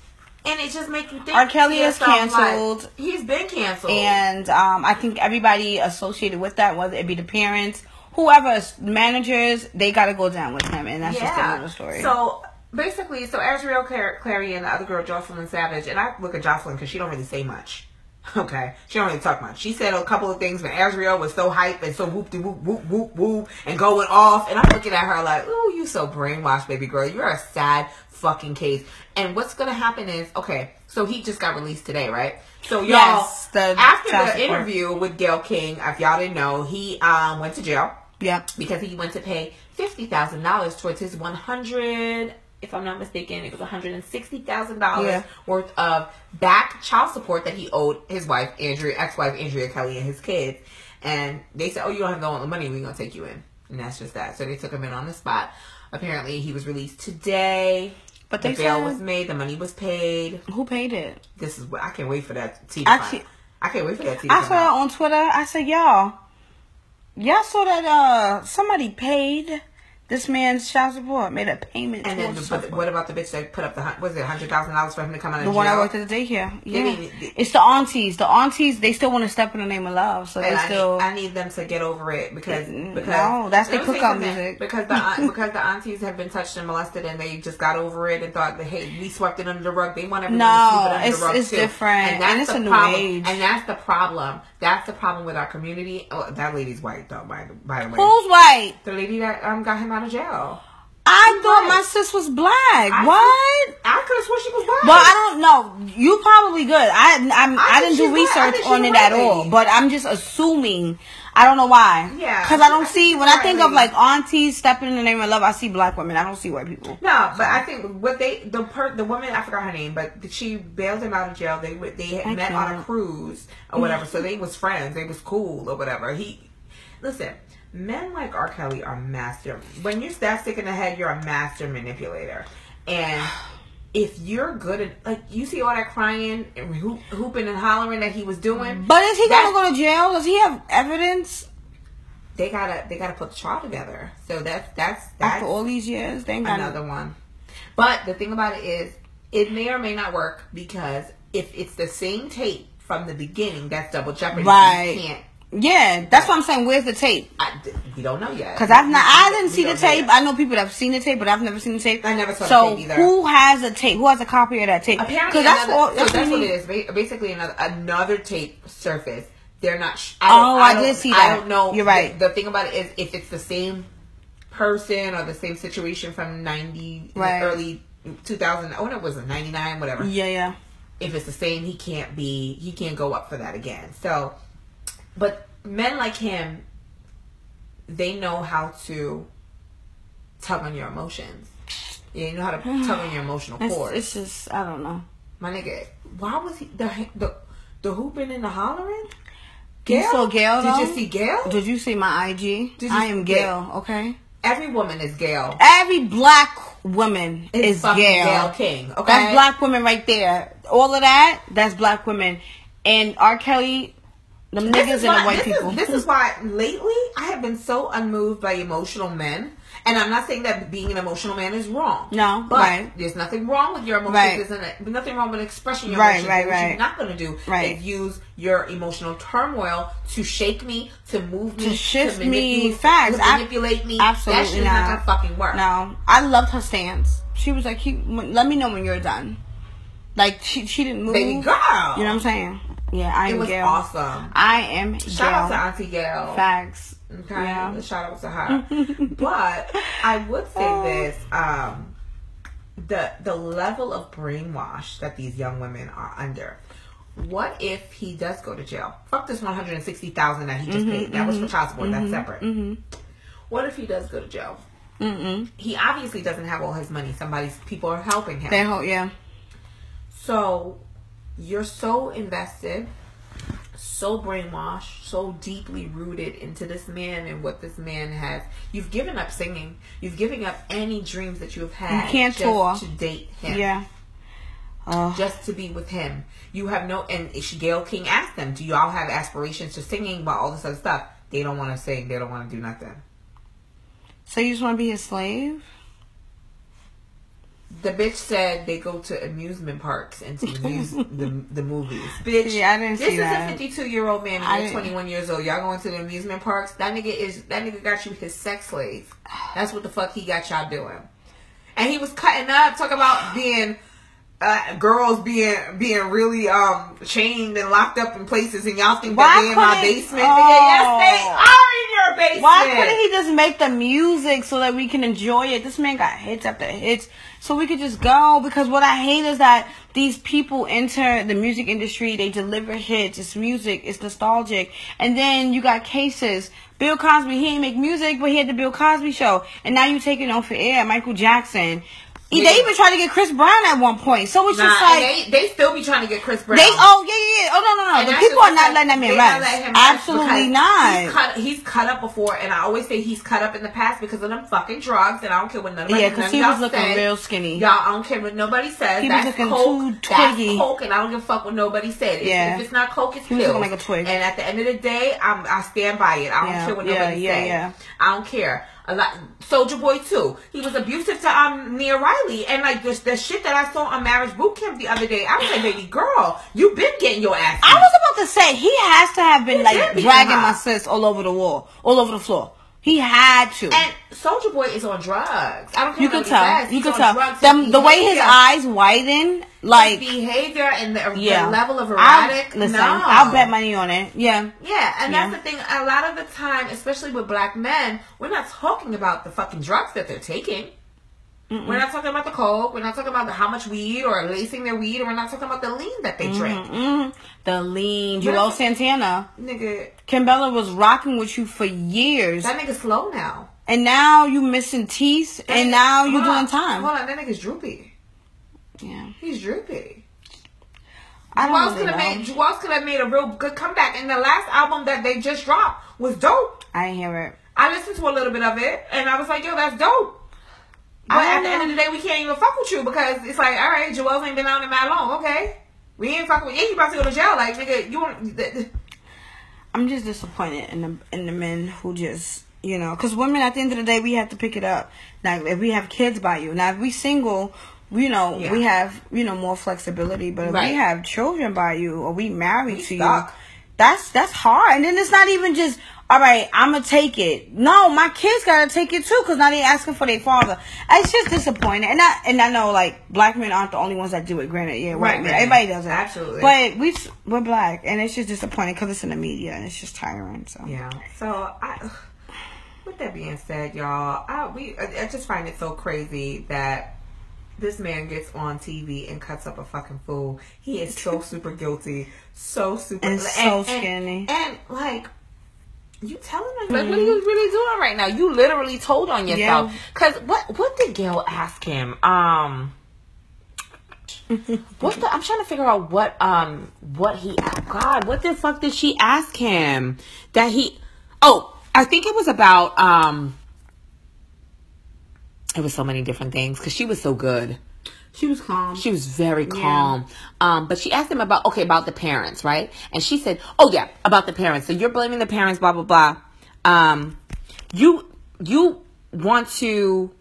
Speaker 1: and it just makes you think.
Speaker 2: R. Kelly is canceled.
Speaker 1: Like, he's been canceled,
Speaker 2: and um, I think everybody associated with that, whether it be the parents, whoever managers, they got to go down with him, and that's just the end of the story.
Speaker 1: So basically, so Azriel and the other girl Jocelyn Savage, and I look at Jocelyn because she don't really say much. <laughs> Okay, she don't really talk much. She said a couple of things, but Azriel was so hype and so whoop de whoop whoop whoop whoop and going off, and I'm looking at her like, "Ooh, you so brainwashed, baby girl. You're a sad fucking case." And what's gonna happen is, okay, so he just got released today, right? So y'all,
Speaker 2: Yes, the
Speaker 1: after the interview with Gayle King, if y'all didn't know, he um went to jail
Speaker 2: yeah,
Speaker 1: because he went to pay fifty thousand dollars towards his one hundred. If I'm not mistaken, it was one hundred and sixty thousand dollars
Speaker 2: Yeah.
Speaker 1: worth of back child support that he owed his wife Andrea, ex-wife Andrea Kelly, and his kids. And they said, "Oh, you don't have all the money. We're gonna take you in." And that's just that. So they took him in on the spot. Apparently, he was released today.
Speaker 2: But
Speaker 1: the bail
Speaker 2: said-
Speaker 1: was made. The money was paid.
Speaker 2: who paid it?
Speaker 1: This is what I can't wait for that. To
Speaker 2: Actually-
Speaker 1: I can't wait for that. To
Speaker 2: I saw
Speaker 1: out.
Speaker 2: on Twitter. I said, y'all, y'all saw that uh somebody paid this man's child support, made a payment.
Speaker 1: And then, but what about the bitch that put up the was it hundred thousand dollars for him to come out of
Speaker 2: The
Speaker 1: jail?
Speaker 2: one I worked at the daycare. Yeah.
Speaker 1: mean, the-
Speaker 2: it's the aunties. The aunties, they still want to step in the name of love. So they
Speaker 1: I,
Speaker 2: still.
Speaker 1: need, I need them to get over it because
Speaker 2: Mm,
Speaker 1: because
Speaker 2: no, that's
Speaker 1: the
Speaker 2: cookout music.
Speaker 1: because the because the aunties have been touched and molested and they just got over it and thought that hey we swept it under the rug they want everyone
Speaker 2: No,
Speaker 1: to sweep it under
Speaker 2: it's-
Speaker 1: the rug
Speaker 2: it's
Speaker 1: too.
Speaker 2: different.
Speaker 1: and that's
Speaker 2: And it's
Speaker 1: the
Speaker 2: a new
Speaker 1: problem
Speaker 2: age.
Speaker 1: and that's the problem that's the problem with our community oh, that lady's white though by the by the way
Speaker 2: Who's white?
Speaker 1: the lady that um got him out of jail
Speaker 2: I thought my sis was black.
Speaker 1: I-
Speaker 2: what?
Speaker 1: I could have sworn she was black.
Speaker 2: Well, I don't know. You probably good. I I'm, I,
Speaker 1: think
Speaker 2: didn't do.
Speaker 1: I
Speaker 2: research on it at all, but I'm just assuming. I don't know why.
Speaker 1: Yeah,
Speaker 2: because I don't
Speaker 1: I
Speaker 2: see when I think of like aunties stepping in the name of love. I see black women. I don't see white people.
Speaker 1: No, but I think what they the per the woman I forgot her name, but she bailed him out of jail. They they had
Speaker 2: I
Speaker 1: met on a cruise or whatever, so they was friends. They was cool or whatever. He listen. Men like R. Kelly are master. When you're that sick in the head, you're a master manipulator. And <sighs> if you're good at like you see all that crying and hoop, hooping and hollering that he was doing,
Speaker 2: But is he gonna go to jail? Does he have evidence
Speaker 1: they gotta they gotta put the trial together. So that's that's that's
Speaker 2: after all these years? They got
Speaker 1: another one. But the thing about it is, it may or may not work because if it's the same tape from the beginning, that's double jeopardy.
Speaker 2: Right.
Speaker 1: You can't.
Speaker 2: Yeah, that's what I'm saying. Where's the tape?
Speaker 1: I, we don't know yet.
Speaker 2: Because I've not, I didn't
Speaker 1: We
Speaker 2: see the tape. I know people that have seen the tape, but I've never seen the tape.
Speaker 1: I never saw the tape either.
Speaker 2: who has a tape? Who has a copy of that tape?
Speaker 1: Apparently,
Speaker 2: that's
Speaker 1: another,
Speaker 2: all.
Speaker 1: so
Speaker 2: That's, what
Speaker 1: it is. Ba- Basically, another another tape surface. They're not. Sh-
Speaker 2: Oh,
Speaker 1: don't-
Speaker 2: I
Speaker 1: don't-
Speaker 2: did see that.
Speaker 1: I don't know.
Speaker 2: You're right.
Speaker 1: The, the thing about it is, if it's the same person or the same situation from ninety,
Speaker 2: Right.
Speaker 1: early two thousand. Oh no, was it ninety nine? Whatever.
Speaker 2: Yeah, yeah.
Speaker 1: if it's the same, he can't be, he can't go up for that again. So, but men like him, they know how to tug on your emotions. Yeah, you know how to <sighs> tug on your emotional
Speaker 2: It's, it's just, I don't know.
Speaker 1: My nigga, why was he the the the hooping and the hollering?
Speaker 2: You saw Gayle,
Speaker 1: Did you see Gayle?
Speaker 2: Did you see my IG?
Speaker 1: Did you
Speaker 2: I am
Speaker 1: see-
Speaker 2: Gayle. Okay.
Speaker 1: Every woman is Gayle.
Speaker 2: Every black woman
Speaker 1: It's
Speaker 2: is Gayle.
Speaker 1: Gayle King. Okay,
Speaker 2: That's black women right there. All of that, that's black women. And R. Kelly, them
Speaker 1: This
Speaker 2: niggas
Speaker 1: is
Speaker 2: and
Speaker 1: why-
Speaker 2: the white
Speaker 1: this
Speaker 2: people.
Speaker 1: Is, this is why lately I have been so unmoved by emotional men. And I'm not saying that being an emotional man is wrong.
Speaker 2: No,
Speaker 1: but
Speaker 2: right.
Speaker 1: there's nothing wrong with your emotions.
Speaker 2: Right.
Speaker 1: There's an- nothing wrong with expressing your
Speaker 2: Right,
Speaker 1: emotions.
Speaker 2: right,
Speaker 1: what
Speaker 2: right.
Speaker 1: you're not going to do
Speaker 2: Right.
Speaker 1: is use your emotional turmoil to shake me, to move me,
Speaker 2: To shift me, facts.
Speaker 1: to
Speaker 2: I-
Speaker 1: manipulate me.
Speaker 2: Absolutely
Speaker 1: that shit's
Speaker 2: not.
Speaker 1: not going to fucking work.
Speaker 2: No, I loved her stance. She was like, "Let me know when you're done." Like she, she didn't move.
Speaker 1: Baby girl.
Speaker 2: You know what I'm saying? Yeah, I am
Speaker 1: It was
Speaker 2: Gayle.
Speaker 1: awesome.
Speaker 2: I am
Speaker 1: Shout out to
Speaker 2: Gayle.
Speaker 1: Auntie Gayle.
Speaker 2: Facts.
Speaker 1: Okay,
Speaker 2: Yeah.
Speaker 1: shout out to her. <laughs> but I would say
Speaker 2: Oh.
Speaker 1: this: um, the the level of brainwash that these young women are under. What if he does go to jail? Fuck this one hundred and sixty thousand that he just mm-hmm, paid. That was mm-hmm. for child support. That's mm-hmm, separate. What if he does go to jail? He obviously doesn't have all his money. Somebody's people are helping him.
Speaker 2: They hope, yeah.
Speaker 1: So you're so invested, so brainwashed, so deeply rooted into this man and what this man has. You've given up singing. You've given up any dreams that you have had.
Speaker 2: You can't
Speaker 1: just
Speaker 2: tour.
Speaker 1: to date him.
Speaker 2: Yeah. Oh.
Speaker 1: just to be with him. You have no, and Gayle King asked them, "Do y'all have aspirations to singing about all this other stuff?" They don't want to sing. They don't want to do nothing.
Speaker 2: So you just want to be his slave?
Speaker 1: The bitch said they go to amusement parks and to use <laughs> the the movies. Bitch,
Speaker 2: Yeah, I didn't see that.
Speaker 1: this
Speaker 2: see
Speaker 1: is
Speaker 2: that.
Speaker 1: a 52 year old man
Speaker 2: I
Speaker 1: and you're 21 years old. Y'all going to the amusement parks? That nigga is that nigga got you his sex slave. That's what the fuck he got y'all doing. And he was cutting up, talking about being uh, girls being being really um chained and locked up in places, and y'all think
Speaker 2: Why
Speaker 1: that they in my basement?
Speaker 2: Oh.
Speaker 1: Yes, they are in your basement.
Speaker 2: Why couldn't he just make the music so that we can enjoy it? This man got hits after hits, so we could just go. Because what I hate is that these people enter the music industry, they deliver hits, it's music, it's nostalgic, and then you got cases. Bill Cosby, he didn't make music, but he had the Bill Cosby show, and now you taking off for air. Michael Jackson. They even tried to get Chris Brown at one point, so it's
Speaker 1: Nah,
Speaker 2: just like
Speaker 1: they, they still be trying to get Chris Brown.
Speaker 2: they. Oh yeah, yeah, yeah. Oh no, no, no.
Speaker 1: And
Speaker 2: The people are not letting that man rest. Absolutely
Speaker 1: because
Speaker 2: not.
Speaker 1: He's cut, he's cut up before, and I always say he's cut up in the past because of them fucking drugs, and I don't care what nobody.
Speaker 2: Yeah, 'cause
Speaker 1: none of
Speaker 2: he was looking
Speaker 1: say.
Speaker 2: real skinny.
Speaker 1: Y'all, I don't care what nobody says.
Speaker 2: He was
Speaker 1: that's
Speaker 2: looking
Speaker 1: coke.
Speaker 2: too
Speaker 1: That's
Speaker 2: twiggy.
Speaker 1: coke, and I don't give a fuck what nobody said. If,
Speaker 2: Yeah.
Speaker 1: if it's not coke, it's
Speaker 2: He
Speaker 1: pills.
Speaker 2: looking like a twig.
Speaker 1: And at the end of the day, I'm, I stand by it. I don't
Speaker 2: Yeah,
Speaker 1: care what
Speaker 2: yeah,
Speaker 1: nobody
Speaker 2: yeah,
Speaker 1: says.
Speaker 2: yeah.
Speaker 1: I don't care. A lot, Soulja Boy too. He was abusive to um Nia Riley, and like the, the shit that I saw on Marriage Boot Camp the other day. I was like, baby girl, you been getting your ass.
Speaker 2: I was about to say he has to have been
Speaker 1: He
Speaker 2: like dragging my sis all over the wall, all over the floor. He had to.
Speaker 1: And Soulja Boy is on drugs. I don't care
Speaker 2: you could tell. You could tell. The, the way his eyes widen, like
Speaker 1: his behavior and the,
Speaker 2: yeah,
Speaker 1: the level of
Speaker 2: I'll-
Speaker 1: erratic.
Speaker 2: listen,
Speaker 1: no.
Speaker 2: I'll bet money on it. Yeah.
Speaker 1: Yeah, and
Speaker 2: Yeah.
Speaker 1: that's the thing. A lot of the time, especially with black men, we're not talking about the fucking drugs that they're taking. We're not talking about the coke. We're not talking about the, how much weed or lacing their weed, or we're not talking about the lean that they drink.
Speaker 2: hmm The lean,
Speaker 1: Juelz
Speaker 2: Santana.
Speaker 1: Nigga,
Speaker 2: Kimbella was rocking with you for years,
Speaker 1: that nigga slow now.
Speaker 2: and now you missing teeth,
Speaker 1: That
Speaker 2: and
Speaker 1: nigga-
Speaker 2: now you doing time.
Speaker 1: Hold on, that nigga's droopy.
Speaker 2: Yeah,
Speaker 1: He's droopy.
Speaker 2: I
Speaker 1: else
Speaker 2: don't
Speaker 1: could
Speaker 2: really
Speaker 1: have
Speaker 2: know.
Speaker 1: made? Could have made a real good comeback? And the last album that they just dropped was dope.
Speaker 2: I didn't hear it.
Speaker 1: I listened to a little bit of it, and I was like, "Yo, that's dope." But
Speaker 2: I
Speaker 1: at the end of the day, we can't even fuck with you because it's like, all right, Juelz ain't been out in that long. Okay, we ain't fucking with you. You about to go to jail, like nigga. You want? th- th-
Speaker 2: I'm just disappointed in the in the men who just you know because women at the end of the day we have to pick it up. Now if we have kids by you, now if we single, you know
Speaker 1: Yeah.
Speaker 2: we have you know more flexibility. But if
Speaker 1: Right.
Speaker 2: we have children by you or we married
Speaker 1: We
Speaker 2: to
Speaker 1: stuck.
Speaker 2: you, that's that's hard. And then it's not even just all right. I'm gonna take it. No, my kids gotta take it too because now they asking for their father. It's just disappointing. And I and I know like black men aren't the only ones that do it. Granted, yeah,
Speaker 1: Right, right.
Speaker 2: everybody does it.
Speaker 1: Absolutely.
Speaker 2: But we we're black, and it's just disappointing because it's in the media and it's just tiring. So
Speaker 1: Yeah. So I. With that being said, y'all, I we I just find it so crazy that this man gets on TV and cuts up a fucking fool. He is so <laughs> super guilty, so super
Speaker 2: And so skinny.
Speaker 1: and, and, like. You telling us like what are you really doing right now? You literally told on yourself.
Speaker 2: Yeah.
Speaker 1: Cause what what did Gayle ask him? Um, <laughs> what the? I'm trying to figure out what um what he. God, what the fuck did she ask him that he? Oh, I think it was about um. It was so many different things because she was so good.
Speaker 2: She was calm.
Speaker 1: She was very calm. Um, but she asked him about okay about the parents, right? And she said, "Oh yeah, about the parents. So you're blaming the parents, blah blah blah. Um, you you want to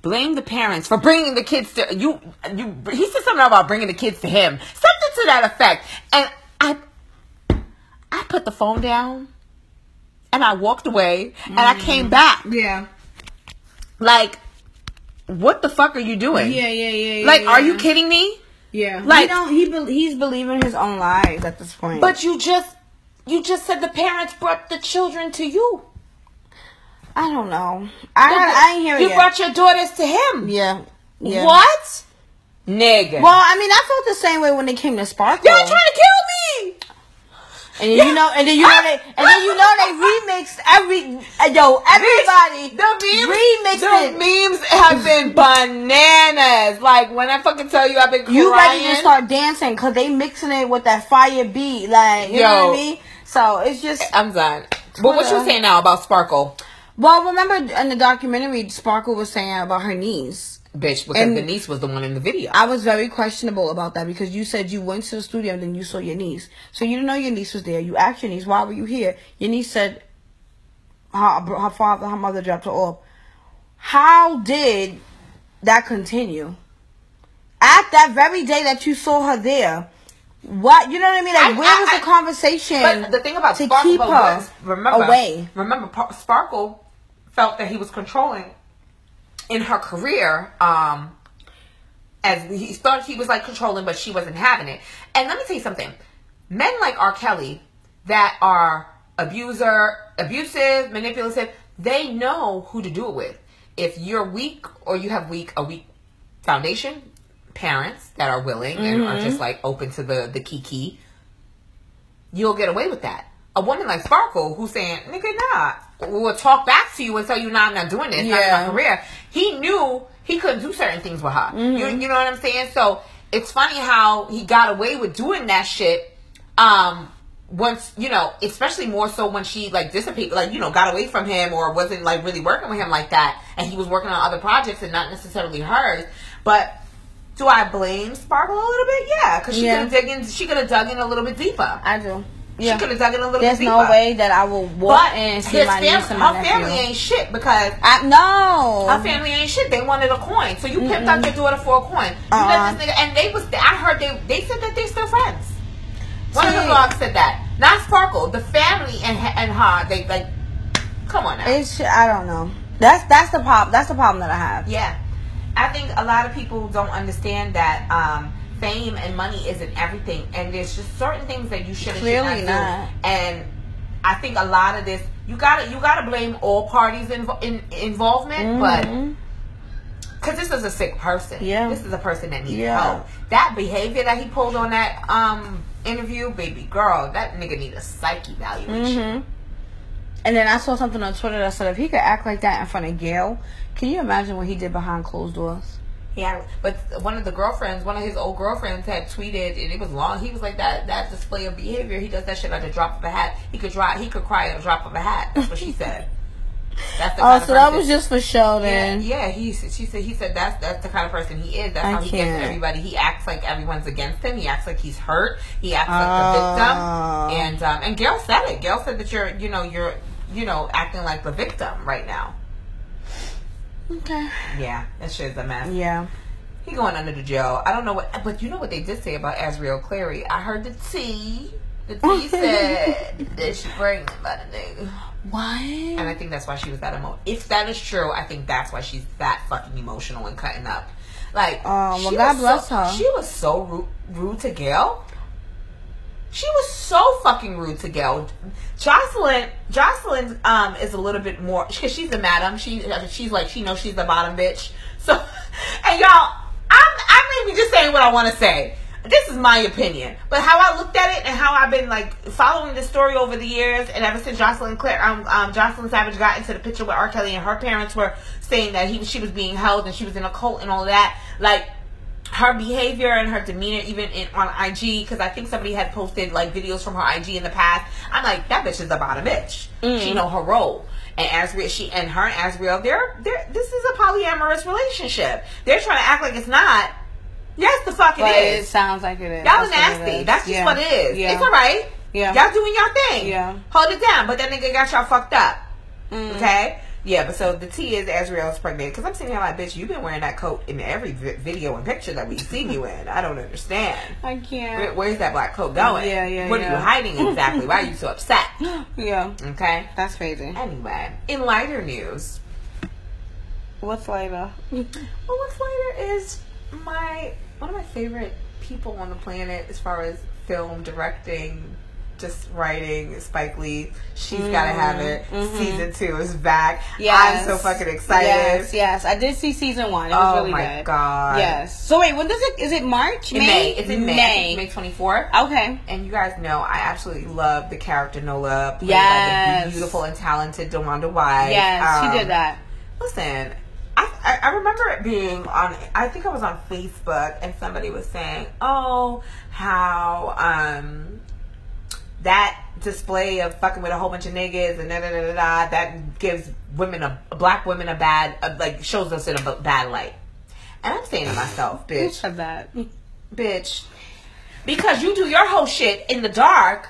Speaker 1: blame the parents for bringing the kids to you. You he said something about bringing the kids to him, something to that effect. And I I put the phone down and I walked away and I came back
Speaker 2: yeah.
Speaker 1: like." What the fuck are you doing?
Speaker 2: Yeah, yeah, yeah, yeah.
Speaker 1: Like, are you kidding me?
Speaker 2: Yeah.
Speaker 1: Like-
Speaker 2: he don't. He be, he's believing his own lies at this point.
Speaker 1: But you just you just said the parents brought the children to you.
Speaker 2: I don't know. I I ain't hear it
Speaker 1: You brought your daughters to him.
Speaker 2: yeah. Yeah.
Speaker 1: What? Nigga.
Speaker 2: Well, I mean, I felt the same way when it came to Sparkle.
Speaker 1: Y'all trying to kill me.
Speaker 2: And then you know, and then you know they, and then you know they remixed every, uh, yo, everybody
Speaker 1: The memes,
Speaker 2: remixed
Speaker 1: the
Speaker 2: it.
Speaker 1: memes have been bananas. Like when I fucking tell you, I've been crying.
Speaker 2: You ready to start dancing because they mixing it with that fire beat, like you know
Speaker 1: Yo.
Speaker 2: what I mean. So it's just
Speaker 1: I'm done. But what you saying now about Sparkle?
Speaker 2: well, remember in the documentary, Sparkle was saying about her knees,
Speaker 1: bitch because
Speaker 2: And-
Speaker 1: the niece was the one in the video.
Speaker 2: I was very questionable about that because you said you went to the studio and then you saw your niece. So you didn't know your niece was there. You asked your niece, why were you here? Your niece said her, her father, her mother dropped her off. How did that continue? At that very day that you saw her there, what, you know what I mean? Like,
Speaker 1: I-
Speaker 2: where
Speaker 1: I-
Speaker 2: was
Speaker 1: I-
Speaker 2: the conversation
Speaker 1: But the thing about
Speaker 2: to
Speaker 1: Sparkle
Speaker 2: keep her
Speaker 1: was, remember,
Speaker 2: away?
Speaker 1: Remember, Sparkle felt that he was controlling in her career. Um, as he thought he was like controlling, but she wasn't having it. And let me tell you something: men like R. Kelly that are abuser, abusive, manipulative, they know who to do it with. If you're weak or you have weak a weak foundation, parents that are willing and are just like open to the the kiki, you'll get away with that. A woman like Sparkle who's saying, nigga, nah, will talk back to you and tell you, nah, I'm not doing this, not in my career. He knew he couldn't do certain things with her. You, you know what I'm saying? So it's funny how he got away with doing that shit. Um, once you know, especially more so when she like dissipated, like you know, got away from him or wasn't like really working with him like that, and he was working on other projects and not necessarily hers. But do I blame Sparkle a little bit? Yeah, because she
Speaker 2: Yeah.
Speaker 1: could have dug in. She could have dug in a little bit deeper.
Speaker 2: I do.
Speaker 1: She could have dug in a little
Speaker 2: There's
Speaker 1: bit
Speaker 2: no way that I will walk
Speaker 1: But
Speaker 2: in and see my
Speaker 1: fam-
Speaker 2: niece and my
Speaker 1: her family ain't shit because
Speaker 2: I, no.
Speaker 1: her family ain't shit. They wanted a coin, so you pimped out your daughter for a coin. You
Speaker 2: Uh-uh.
Speaker 1: let this nigga, and they was. I heard they they said that they still friends. One of the vlogs said that. Not Sparkle. The family and and her. They like. Come on now.
Speaker 2: It's I don't know. That's that's the problem. That's the problem that I have.
Speaker 1: Yeah. I think a lot of people don't understand that um, fame and money isn't everything, and there's just certain things that you shouldn't should
Speaker 2: Clearly
Speaker 1: not,
Speaker 2: not.
Speaker 1: do. And I think a lot of this, you gotta you gotta blame all parties invo- in involvement, but
Speaker 2: Mhm.
Speaker 1: because this is a sick person.
Speaker 2: Yeah.
Speaker 1: this is a person that needs
Speaker 2: Yeah.
Speaker 1: help. That behavior that he pulled on that um interview, baby girl, that nigga need a psyche evaluation.
Speaker 2: hmm And then I saw something on Twitter that said if he could act like that in front of Gayle, can you imagine what he did behind closed doors?
Speaker 1: Yeah, but one of the girlfriends, one of his old girlfriends, had tweeted, and it was long. He was like that. That display of behavior. He does that shit at the drop of a hat. He could dry. He could cry at a drop of a hat. That's what she <laughs> said. That's the
Speaker 2: Oh,
Speaker 1: kind of
Speaker 2: so that was just for show
Speaker 1: Yeah,
Speaker 2: then.
Speaker 1: yeah. He she said he said that's that's the kind of person he is. That's
Speaker 2: I
Speaker 1: how he gets
Speaker 2: can't.
Speaker 1: everybody. He acts like everyone's against him. He acts like he's hurt. He acts like
Speaker 2: Oh.
Speaker 1: the victim. And um, and Gayle said it. Gayle said that you're you know you're you know acting like the victim right now.
Speaker 2: Okay.
Speaker 1: Yeah, that shit's a mess.
Speaker 2: Yeah.
Speaker 1: He going under the jail. I don't know what, but you know what they did say about Azriel Clary. I heard the tea. The tea <laughs> said that she pregnant by the nigga,
Speaker 2: What?
Speaker 1: and I think that's why she was that emo. If that is true, I think that's why she's that fucking emotional and cutting up. Like,
Speaker 2: Oh, well,
Speaker 1: she
Speaker 2: God
Speaker 1: was
Speaker 2: bless
Speaker 1: so,
Speaker 2: her.
Speaker 1: She was so rude, rude to Gayle. She was so fucking rude to Gayle. Jocelyn, Jocelyn, um, is a little bit more because she's the madam. She, she's like she knows she's the bottom bitch. So, <laughs> and y'all, I'm, I may be just saying what I want to say. This is my opinion, but how I looked at it and how I've been like following this story over the years, and ever since Jocelyn Claire, um, um, Jocelyn Savage got into the picture with R. Kelly and her parents were saying that he she was being held and she was in a cult and all that, like her behavior and her demeanor even in on IG because I think somebody had posted like videos from her IG in the past. I'm like that bitch is about a bottom bitch. She know her role. And Azriel, she and her and Azriel, they're they're this is a polyamorous relationship. They're trying to act like it's not. Yes, the fuck it
Speaker 2: But it
Speaker 1: is.
Speaker 2: sounds like it is.
Speaker 1: Y'all
Speaker 2: That's
Speaker 1: nasty. That's just
Speaker 2: Yeah.
Speaker 1: what it is.
Speaker 2: Yeah.
Speaker 1: It's all right.
Speaker 2: Yeah.
Speaker 1: Y'all doing y'all thing.
Speaker 2: Yeah.
Speaker 1: Hold it down. But that nigga got y'all fucked up.
Speaker 2: Mm.
Speaker 1: Okay? Yeah, but so the tea is Azriel's pregnant. Because I'm sitting here like, bitch, you've been wearing that coat in every vi- video and picture that we've seen you in. I don't understand.
Speaker 2: I can't.
Speaker 1: Where, where's that black coat going?
Speaker 2: Yeah, yeah,
Speaker 1: What are you hiding exactly? Why are you so upset? <laughs>
Speaker 2: Yeah.
Speaker 1: Okay?
Speaker 2: That's crazy.
Speaker 1: Anyway, in lighter news,
Speaker 2: What's lighter? <laughs>
Speaker 1: well, what's lighter is my one of my favorite people on the planet as far as film directing, just writing. Spike Lee, she's gotta have it.
Speaker 2: Mhm.
Speaker 1: Season two is back.
Speaker 2: Yes.
Speaker 1: I'm so fucking excited.
Speaker 2: Yes, yes. I did see season one. It was
Speaker 1: oh
Speaker 2: really
Speaker 1: my
Speaker 2: good.
Speaker 1: god.
Speaker 2: Yes. So wait, when does it? Is it March?
Speaker 1: In May. It's in May. May 24th.
Speaker 2: Okay.
Speaker 1: And you guys know I absolutely love the character Nola, played by
Speaker 2: Yes.
Speaker 1: the beautiful and talented DeWanda Wise.
Speaker 2: Yes,
Speaker 1: Um,
Speaker 2: she did that.
Speaker 1: Listen, I I remember it being on. I think I was on Facebook, and somebody was saying, "Oh, how um that display of fucking with a whole bunch of niggas and da da da da, da that gives women a black women a bad uh, like shows us in a bad light." And I'm saying to myself, <sighs> bitch,
Speaker 2: said that?
Speaker 1: bitch, because you do your whole shit in the dark.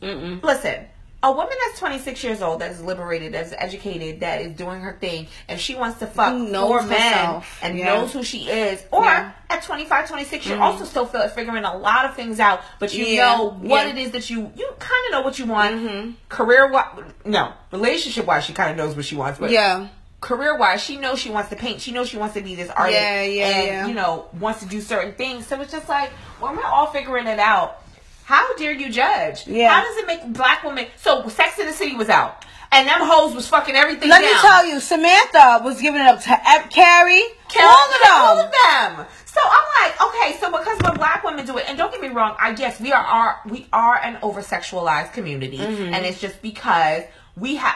Speaker 2: Mm-mm.
Speaker 1: Listen, a woman that's 26 years old, that is liberated, that's educated, that is doing her thing, and she wants to fuck four men and
Speaker 2: Yeah.
Speaker 1: knows who she is, or
Speaker 2: Yeah. Mm-hmm.
Speaker 1: at 25, 26, you're also still fi- figuring a lot of things out, but you
Speaker 2: Yeah.
Speaker 1: know what it is that you you kind of know what you want.
Speaker 2: Mhm.
Speaker 1: Career wise, no, relationship wise, she kind of knows what she wants, but
Speaker 2: Yeah.
Speaker 1: career wise, she knows she wants to paint. She knows she wants to be this artist.
Speaker 2: Yeah, yeah,
Speaker 1: and. You know, wants to do certain things. So it's just like when we're all figuring it out. How dare you judge?
Speaker 2: Yeah.
Speaker 1: How does it make black women? So Sex in the City was out, and them hoes was fucking everything.
Speaker 2: Let
Speaker 1: down.
Speaker 2: me tell you, Samantha was giving it up to Ep- Carrie. All of them.
Speaker 1: all of them. So I'm like, okay, so because when black women do it, and don't get me wrong, I guess we are, are we are an over sexualized community,
Speaker 2: Mm-hmm.
Speaker 1: and it's just because we have.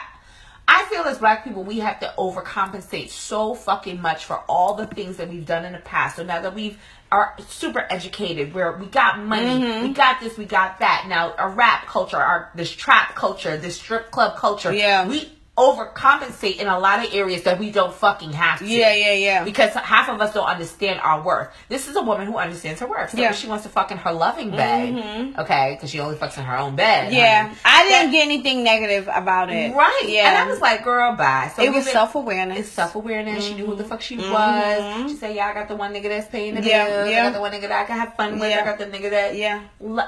Speaker 1: I feel as black people, we have to overcompensate so fucking much for all the things that we've done in the past. So now that we've are super educated, where we got money,
Speaker 2: Mm-hmm.
Speaker 1: we got this, we got that. Now our rap culture, our this trap culture, this strip club culture,
Speaker 2: Yeah.
Speaker 1: we overcompensate in a lot of areas that we don't fucking have to
Speaker 2: Yeah, yeah, yeah.
Speaker 1: because half of us don't understand our worth. This is a woman who understands her worth. So
Speaker 2: Yeah.
Speaker 1: she wants to fuck in her loving bed, okay, because she only fucks in her own bed.
Speaker 2: Yeah,
Speaker 1: honey,
Speaker 2: I didn't
Speaker 1: that-
Speaker 2: get anything negative about it.
Speaker 1: right.
Speaker 2: Yeah,
Speaker 1: and I was like, girl, bye. So
Speaker 2: it was self awareness.
Speaker 1: It's self awareness. She knew who the fuck she
Speaker 2: Mhm.
Speaker 1: was. She said, "Yeah, I got the one nigga that's paying the
Speaker 2: Yeah,
Speaker 1: bills.
Speaker 2: yeah.
Speaker 1: I got the one nigga that I can have fun with.
Speaker 2: Yeah.
Speaker 1: I got the nigga that
Speaker 2: Yeah.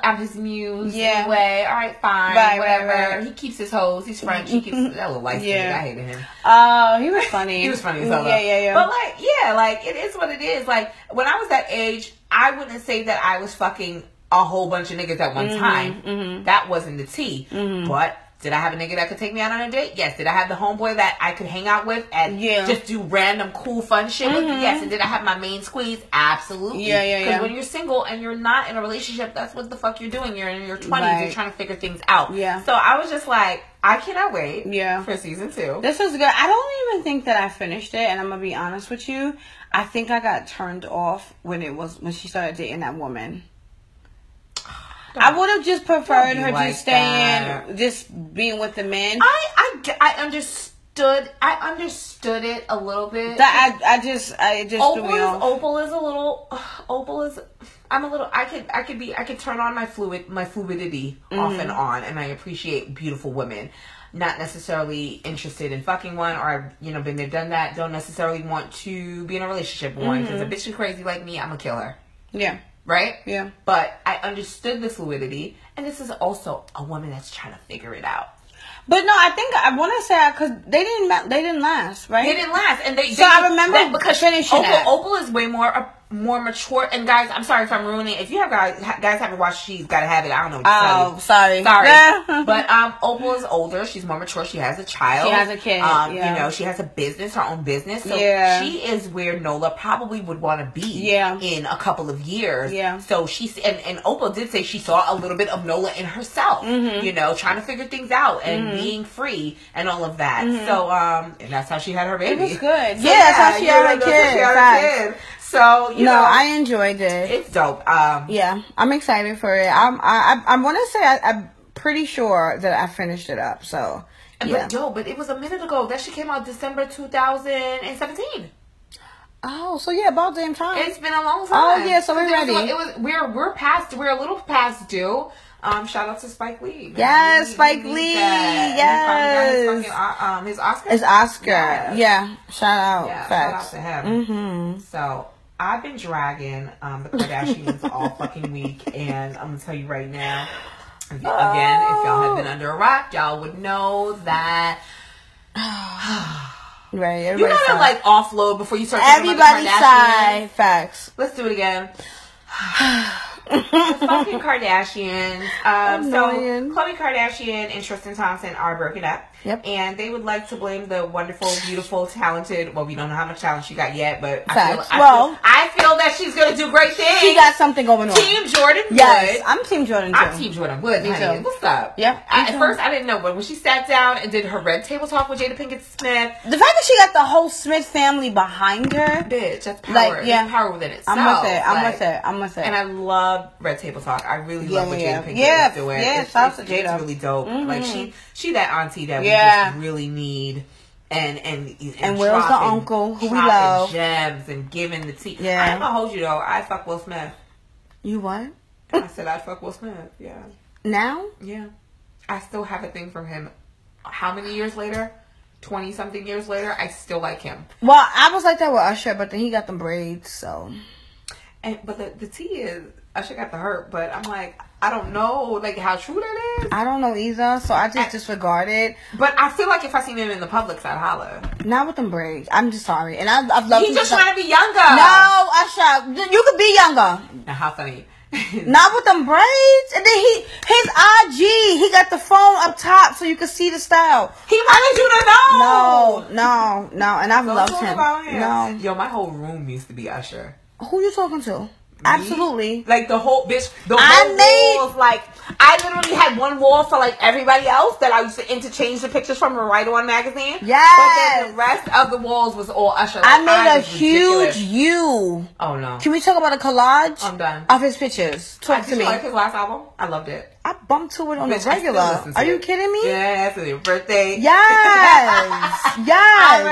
Speaker 1: I'm his muse.
Speaker 2: Yeah.
Speaker 1: Anyway, all right, fine,
Speaker 2: Right, right,
Speaker 1: whatever.
Speaker 2: right.
Speaker 1: He keeps his hoes. He's French. He keeps that little light
Speaker 2: Yeah.
Speaker 1: I hated him.
Speaker 2: Oh, he was funny.
Speaker 1: He was funny as hell.
Speaker 2: Yeah, yeah, yeah.
Speaker 1: But like, yeah, like it is what it is. Like when I was that age, I wouldn't say that I was fucking a whole bunch of niggas at one
Speaker 2: Mm-hmm,
Speaker 1: time. That wasn't the tea. But did I have a nigga that could take me out on a date? Yes. Did I have the homeboy that I could hang out with and
Speaker 2: Yeah.
Speaker 1: just do random cool fun shit with? Mm-hmm. Yes. And did I have my main squeeze? Absolutely.
Speaker 2: Yeah, yeah,
Speaker 1: Because
Speaker 2: yeah.
Speaker 1: when you're single and you're not in a relationship, that's what the fuck you're doing. You're in your 20s. You're trying to figure things out.
Speaker 2: Yeah.
Speaker 1: So I was just like, I cannot wait.
Speaker 2: Yeah.
Speaker 1: For season two.
Speaker 2: This is good. I don't even think that I finished it, and I'm gonna be honest with you. I think I got turned off when it was when she started dating that woman. I would have just preferred her
Speaker 1: like
Speaker 2: just staying,
Speaker 1: that.
Speaker 2: just being with the men.
Speaker 1: I, I, I understood. I understood it a little bit.
Speaker 2: That I, I just, I just
Speaker 1: Opal is
Speaker 2: off.
Speaker 1: Opal is a little. <sighs> Opal is. I'm a little. I could. I could be. I could turn on my fluid. My fluidity off
Speaker 2: Mm-hmm.
Speaker 1: and on, and I appreciate beautiful women. Not necessarily interested in fucking one, or I've you know been there, done that. Don't necessarily want to be in a relationship with one because
Speaker 2: Mm-hmm.
Speaker 1: a bitch is crazy like me. I'm gonna kill her.
Speaker 2: Yeah,
Speaker 1: Right.
Speaker 2: yeah.
Speaker 1: But I understood the fluidity, and this is also a woman that's trying to figure it out.
Speaker 2: But no, I think I want to say because they didn't, they didn't last, right?
Speaker 1: They didn't last, and they.
Speaker 2: So
Speaker 1: they-
Speaker 2: I remember
Speaker 1: because Opal. Opal is way more more mature. And guys, I'm sorry if I'm ruining. If you have guys guys haven't watched, she's got to have it. I don't know.
Speaker 2: Oh, sorry,
Speaker 1: Sorry, <laughs> but um, Opal is older. She's more mature. She has a child.
Speaker 2: She has a kid,
Speaker 1: Um,
Speaker 2: yeah.
Speaker 1: you know, she has a business, her own business. So
Speaker 2: Yeah.
Speaker 1: she is where Nola probably would want to be.
Speaker 2: Yeah.
Speaker 1: in a couple of years.
Speaker 2: Yeah.
Speaker 1: So she's and and Opal did say she saw a little bit of Nola in herself.
Speaker 2: Mm-hmm.
Speaker 1: You know, trying to figure things out and being free and all of that. So um, and that's how she had her baby.
Speaker 2: Mm-hmm. It was good.
Speaker 1: So,
Speaker 2: Yeah, that's how she had
Speaker 1: know,
Speaker 2: her
Speaker 1: that's how she had her kid. So you
Speaker 2: no,
Speaker 1: know,
Speaker 2: I enjoyed it.
Speaker 1: it's dope. Um,
Speaker 2: Yeah, I'm excited for it. I'm, I, I, I want to say I, I'm pretty sure that I finished it up. So, yeah.
Speaker 1: But yo, but it was a minute ago. That shit came out December 2017.
Speaker 2: Oh, so yeah, about damn time.
Speaker 1: It's been a long time.
Speaker 2: Oh, yeah, so we're
Speaker 1: It was-
Speaker 2: ready.
Speaker 1: It was we're we're past we're a little past due. Um, shout out to Spike Lee. man.
Speaker 2: Yes, Spike Lee.
Speaker 1: He his
Speaker 2: yes.
Speaker 1: fucking, uh, um, his Oscar.
Speaker 2: it's Oscar.
Speaker 1: Yes.
Speaker 2: Yeah, shout out.
Speaker 1: Yeah,
Speaker 2: Facts.
Speaker 1: shout out to him.
Speaker 2: Mm-hmm.
Speaker 1: So I've been dragging um, the Kardashians all <laughs> fucking week, and I'm gonna tell you right now. Again, if y'all have been under a rock, y'all would know that <sighs>
Speaker 2: Right.
Speaker 1: you gotta
Speaker 2: sigh.
Speaker 1: like offload before you start.
Speaker 2: Everybody sigh. Facts.
Speaker 1: Let's do it again. the <sighs> fucking Kardashians. Um, so. Khloe Kardashian and Tristan Thompson are broken up.
Speaker 2: Yep.
Speaker 1: And they would like to blame the wonderful, beautiful, talented. Well, we don't know how much talent she got yet, but I feel. I,
Speaker 2: Well-
Speaker 1: feel, I feel that she's gonna do great things.
Speaker 2: She got something going on.
Speaker 1: Team Jordyn
Speaker 2: yes,
Speaker 1: Wood.
Speaker 2: I'm Team Jordyn too.
Speaker 1: I'm Team Jordyn Wood,
Speaker 2: Me
Speaker 1: honey.
Speaker 2: too.
Speaker 1: What's up?
Speaker 2: Yeah,
Speaker 1: I, at first, I didn't know, but when she sat down and did her red table talk with Jada Pinkett Smith,
Speaker 2: The fact that she got the whole Smith family behind her,
Speaker 1: bitch, that's power.
Speaker 2: Like, yeah.
Speaker 1: That's power within itself.
Speaker 2: I'm with it. I'm
Speaker 1: Like,
Speaker 2: with it. I'm with it.
Speaker 1: And I love Red Table Talk. I really
Speaker 2: Yeah,
Speaker 1: love what
Speaker 2: yeah,
Speaker 1: Jada Pinkett
Speaker 2: yeah.
Speaker 1: is doing.
Speaker 2: Yeah,
Speaker 1: it's,
Speaker 2: shout out
Speaker 1: it's,
Speaker 2: to
Speaker 1: really dope.
Speaker 2: Mhm.
Speaker 1: Like she, she that auntie that
Speaker 2: Yeah.
Speaker 1: we just really need and and and,
Speaker 2: And Will's the uncle who we love.
Speaker 1: gems and giving the tea.
Speaker 2: Yeah.
Speaker 1: I'm gonna hold you though. I fuck Will Smith.
Speaker 2: You what?
Speaker 1: I said I'd fuck Will Smith. Yeah,
Speaker 2: Now?
Speaker 1: yeah. I still have a thing for him. How many years later? Twenty something years later, I still like him.
Speaker 2: Well, I was like that with Usher, but then he got them braids, so.
Speaker 1: And but the the tea is Usher got the hurt, but I'm like I don't know like how true that is.
Speaker 2: I don't know either, so I just disregard it.
Speaker 1: But I feel like if I seen him in the public, I'd holler.
Speaker 2: Not with them braids. I'm just sorry. And I, I've loved
Speaker 1: He's just
Speaker 2: I-
Speaker 1: trying to be younger.
Speaker 2: No, Usher, you could be younger.
Speaker 1: Now, how funny. <laughs>
Speaker 2: Not with them braids. And then he, his IG, he got the phone up top so you could see the style.
Speaker 1: He wanted you to know.
Speaker 2: No, no, no. And I've
Speaker 1: Don't
Speaker 2: loved him.
Speaker 1: about him.
Speaker 2: No.
Speaker 1: Yo, my whole room used to be Usher.
Speaker 2: Who you talking to? Absolutely.
Speaker 1: Like the whole bitch. The
Speaker 2: I
Speaker 1: whole
Speaker 2: made-
Speaker 1: walls. Like I literally had one wall for like everybody else that I used to interchange the pictures from and write on magazine.
Speaker 2: Yes.
Speaker 1: But then the rest of the walls was all Usher.
Speaker 2: I made a
Speaker 1: ridiculous.
Speaker 2: huge U.
Speaker 1: Oh no.
Speaker 2: Can we talk about a collage
Speaker 1: I'm done.
Speaker 2: of his pictures? Talk
Speaker 1: I,
Speaker 2: to me.
Speaker 1: like his last album? I loved it.
Speaker 2: I bumped to it on
Speaker 1: Bitch,
Speaker 2: the regular.
Speaker 1: to
Speaker 2: Are you
Speaker 1: it.
Speaker 2: kidding me?
Speaker 1: Yes, it's your birthday.
Speaker 2: Yes. <laughs> Yes.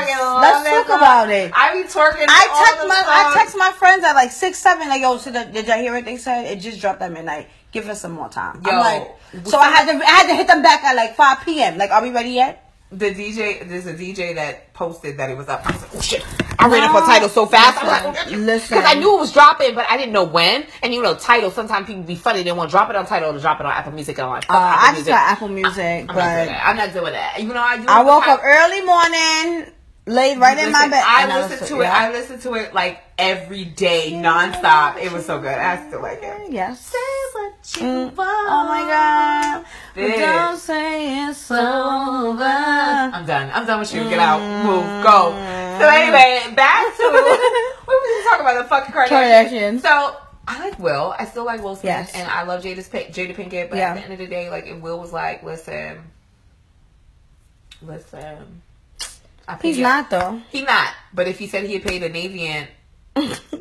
Speaker 2: Let's talk
Speaker 1: song.
Speaker 2: about it.
Speaker 1: I be twerking.
Speaker 2: I text my I text my friends at like six seven. Like yo, so the, did y'all hear what they said? It just dropped at midnight. Give us some more time.
Speaker 1: Yo,
Speaker 2: I'm like, so I had to I had to hit them back at like five p.m. Like, are we ready yet?
Speaker 1: The DJ, there's a DJ that posted that it was up. I was like, oh shit. I ran up on Tidal so fast. I was like,
Speaker 2: Listen, listen.
Speaker 1: Because I knew it was dropping, but I didn't know when. And you know, Tidal, sometimes people be funny. They want to drop it on Tidal to drop it on Apple Music. And I'm like,
Speaker 2: Uh,
Speaker 1: Apple
Speaker 2: I just
Speaker 1: Music.
Speaker 2: got Apple Music,
Speaker 1: I'm not
Speaker 2: but
Speaker 1: that. I'm not doing that. Even though I do.
Speaker 2: I woke up early morning, laid right in my bed.
Speaker 1: I
Speaker 2: was-
Speaker 1: listened to it.
Speaker 2: yeah.
Speaker 1: I listened to it like every day, nonstop. It was so good. I still like it.
Speaker 2: Yes.
Speaker 1: Say what you
Speaker 2: Mm. Oh my god.
Speaker 1: Bitch.
Speaker 2: Don't say it's over.
Speaker 1: I'm done. I'm done with you. Get out. Move. Go. So anyway, back to <laughs> <laughs> what were we talking about? The fucking Kardashians.
Speaker 2: Kardashians.
Speaker 1: So I like Will. I still like Will Smith,
Speaker 2: Yes.
Speaker 1: and I love Jada, Jada Pinkett. But
Speaker 2: Yeah.
Speaker 1: at the end of the day, like, if Will was like, "Listen, listen," I paid
Speaker 2: He's not though.
Speaker 1: He not. But if he said he had paid a Navian, <laughs>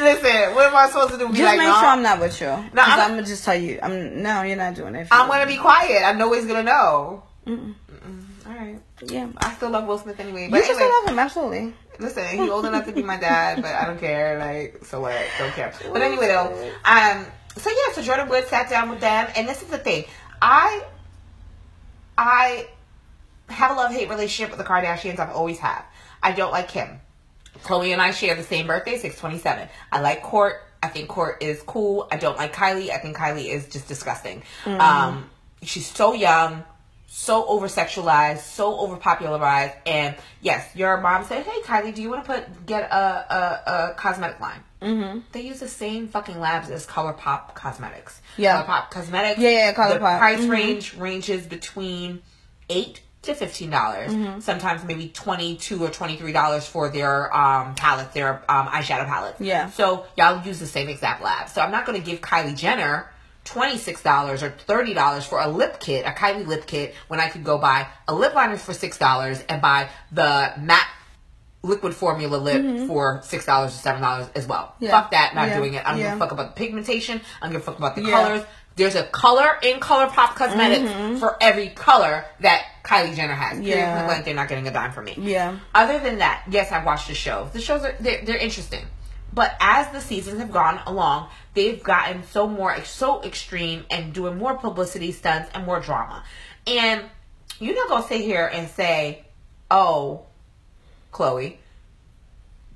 Speaker 1: listen, what am I supposed to do? Be
Speaker 2: Just
Speaker 1: like,
Speaker 2: make
Speaker 1: no?
Speaker 2: sure I'm not with you. No,
Speaker 1: I'm-
Speaker 2: I'm, gonna just tell you. I'm no, you're not doing it.
Speaker 1: I'm gonna be quiet. I know he's gonna know.
Speaker 2: Mm-mm.
Speaker 1: Mm-mm. All right.
Speaker 2: Yeah.
Speaker 1: I still love Will Smith anyway.
Speaker 2: You
Speaker 1: But
Speaker 2: can
Speaker 1: anyway,
Speaker 2: still love him, absolutely.
Speaker 1: listen, he's old enough to be my dad, but I don't care. Like, so what? Don't care. But anyway, though, um, so yeah, so Jordyn Wood sat down with them, and this is the thing. I, I have a love hate relationship with the Kardashians. I've always had. I don't like Kim. Khloe and I share the same birthday, six twenty seven. I like Court. I think Court is cool. I don't like Kylie. I think Kylie is just disgusting. Um, she's so young, so over sexualized, so over popularized. And yes, your mom said, "Hey, Kylie, do you want to put get a a, a cosmetic line?" Mm-hmm. They use the same fucking labs as ColourPop Cosmetics.
Speaker 2: Yeah.
Speaker 1: ColourPop Cosmetics.
Speaker 2: Yeah, yeah,
Speaker 1: The
Speaker 2: ColourPop.
Speaker 1: price
Speaker 2: Mhm.
Speaker 1: range ranges between eight to fifteen dollars.
Speaker 2: Mm-hmm.
Speaker 1: Sometimes maybe twenty two or twenty three dollars for their um palettes, their um eyeshadow palettes.
Speaker 2: Yeah.
Speaker 1: So y'all use the same exact lab. So I'm not gonna give Kylie Jenner twenty six dollars or thirty dollars for a lip kit, a Kylie lip kit, when I could go buy a lip liner for six dollars and buy the matte liquid formula lip for six dollars or seven dollars as well.
Speaker 2: Mm-hmm. Yeah.
Speaker 1: Fuck that, not
Speaker 2: Yeah.
Speaker 1: doing it. I don't give a fuck about the pigmentation. I don't give a fuck about the
Speaker 2: Yeah.
Speaker 1: colors. There's a color in ColourPop Cosmetics for every color that Kylie Jenner has.
Speaker 2: Yeah.
Speaker 1: blank, they're not getting a dime from me.
Speaker 2: Yeah.
Speaker 1: Other than that, yes, I've watched the show. The shows are they're, they're interesting, but as the seasons have gone along, they've gotten so more so extreme and doing more publicity stunts and more drama. And you're not gonna sit here and say, "Oh, Khloe."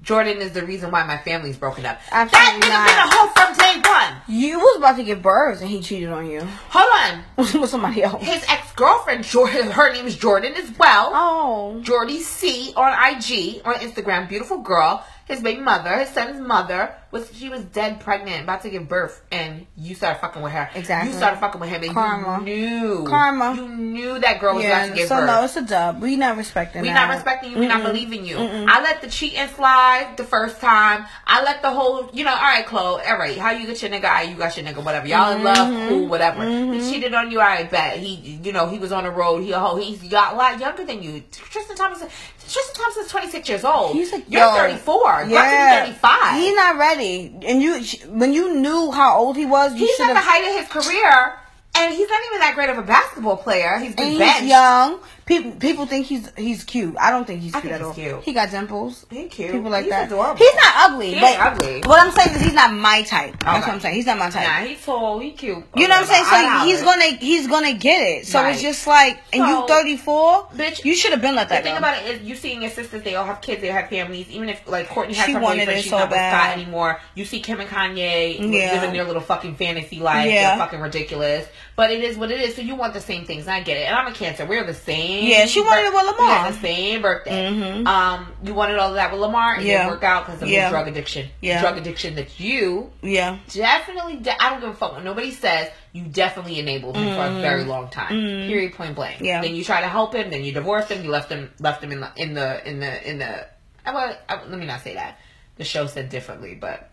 Speaker 1: Jordyn is the reason why my family's broken up.
Speaker 2: Absolutely
Speaker 1: that nigga
Speaker 2: not.
Speaker 1: been a hoe from day one.
Speaker 2: You was about to give birth and he cheated on you
Speaker 1: Hold on. <laughs>
Speaker 2: with somebody else.
Speaker 1: His ex girlfriend, Jordan, her name is Jordan as well.
Speaker 2: Oh.
Speaker 1: Jordy C on IG on Instagram, beautiful girl. His baby mother, his son's mother, was she was dead pregnant, about to give birth, and you started fucking with her.
Speaker 2: Exactly.
Speaker 1: You started fucking with him, and
Speaker 2: Karma.
Speaker 1: you knew
Speaker 2: Karma.
Speaker 1: You knew that girl was about to give
Speaker 2: so
Speaker 1: birth.
Speaker 2: no, it's a dub. We not respecting
Speaker 1: we
Speaker 2: that.
Speaker 1: not respecting you. We not believing you. I let the cheating slide the first time. I let the whole, you know, all right, Khloe, all right, how you get your nigga? You got your nigga, whatever. Y'all in
Speaker 2: Mm-hmm.
Speaker 1: love, cool, whatever. He cheated on you, all right, bet. He, you know, he was on the road. He a hoe. He's got a lot younger than you. Tristan Thompson, Tristan Thompson's 26 years old.
Speaker 2: He's like,
Speaker 1: You're
Speaker 2: yo,
Speaker 1: 34. About
Speaker 2: Yeah,
Speaker 1: to be 35.
Speaker 2: He's not ready. And you, when you knew how old he was, you
Speaker 1: He's at the height of his career, and he's not even that great of a basketball player. He's
Speaker 2: And
Speaker 1: been
Speaker 2: he's
Speaker 1: benched.
Speaker 2: young. People people think he's he's cute. I don't think he's cute
Speaker 1: think
Speaker 2: at all.
Speaker 1: cute.
Speaker 2: He got dimples.
Speaker 1: He's cute.
Speaker 2: People like
Speaker 1: He's
Speaker 2: that.
Speaker 1: adorable.
Speaker 2: He's not ugly.
Speaker 1: He
Speaker 2: but
Speaker 1: ugly.
Speaker 2: What I'm saying is he's not my type. That's
Speaker 1: Okay.
Speaker 2: what I'm saying. He's not my type.
Speaker 1: Nah, he's tall. He cute.
Speaker 2: You know what I'm saying? So he's gonna he's gonna get it. So
Speaker 1: Right.
Speaker 2: it's just like, and
Speaker 1: So,
Speaker 2: you 34,
Speaker 1: bitch,
Speaker 2: You should have been
Speaker 1: like
Speaker 2: that.
Speaker 1: The
Speaker 2: thing
Speaker 1: about it is, you seeing your sisters, they all have kids, they have families. Even if, like, Kourtney has
Speaker 2: She
Speaker 1: her
Speaker 2: wanted
Speaker 1: boyfriend, she's
Speaker 2: so
Speaker 1: not with. Scott anymore. You see Kim and Kanye
Speaker 2: Yeah.
Speaker 1: living their little fucking fantasy life.
Speaker 2: Yeah.
Speaker 1: They're fucking ridiculous. But it is what it is. So you want the same things. I get it. And I'm a Cancer. We're the same.
Speaker 2: Yeah, she wanted it with Lamar.
Speaker 1: the same birthday.
Speaker 2: Mhm.
Speaker 1: Um, you wanted all of that with Lamar. and It
Speaker 2: Yeah.
Speaker 1: didn't work out because of
Speaker 2: Yeah.
Speaker 1: his drug addiction.
Speaker 2: Yeah.
Speaker 1: Drug addiction that you
Speaker 2: yeah.
Speaker 1: definitely, de- I don't give a fuck what nobody says. You definitely enabled him for a very long time. Period. Point blank.
Speaker 2: Yeah.
Speaker 1: Then you try to help him. Then you divorced him. You left him. Left him in the in the in the in the. I, well, I, let me not say that. The show said differently, but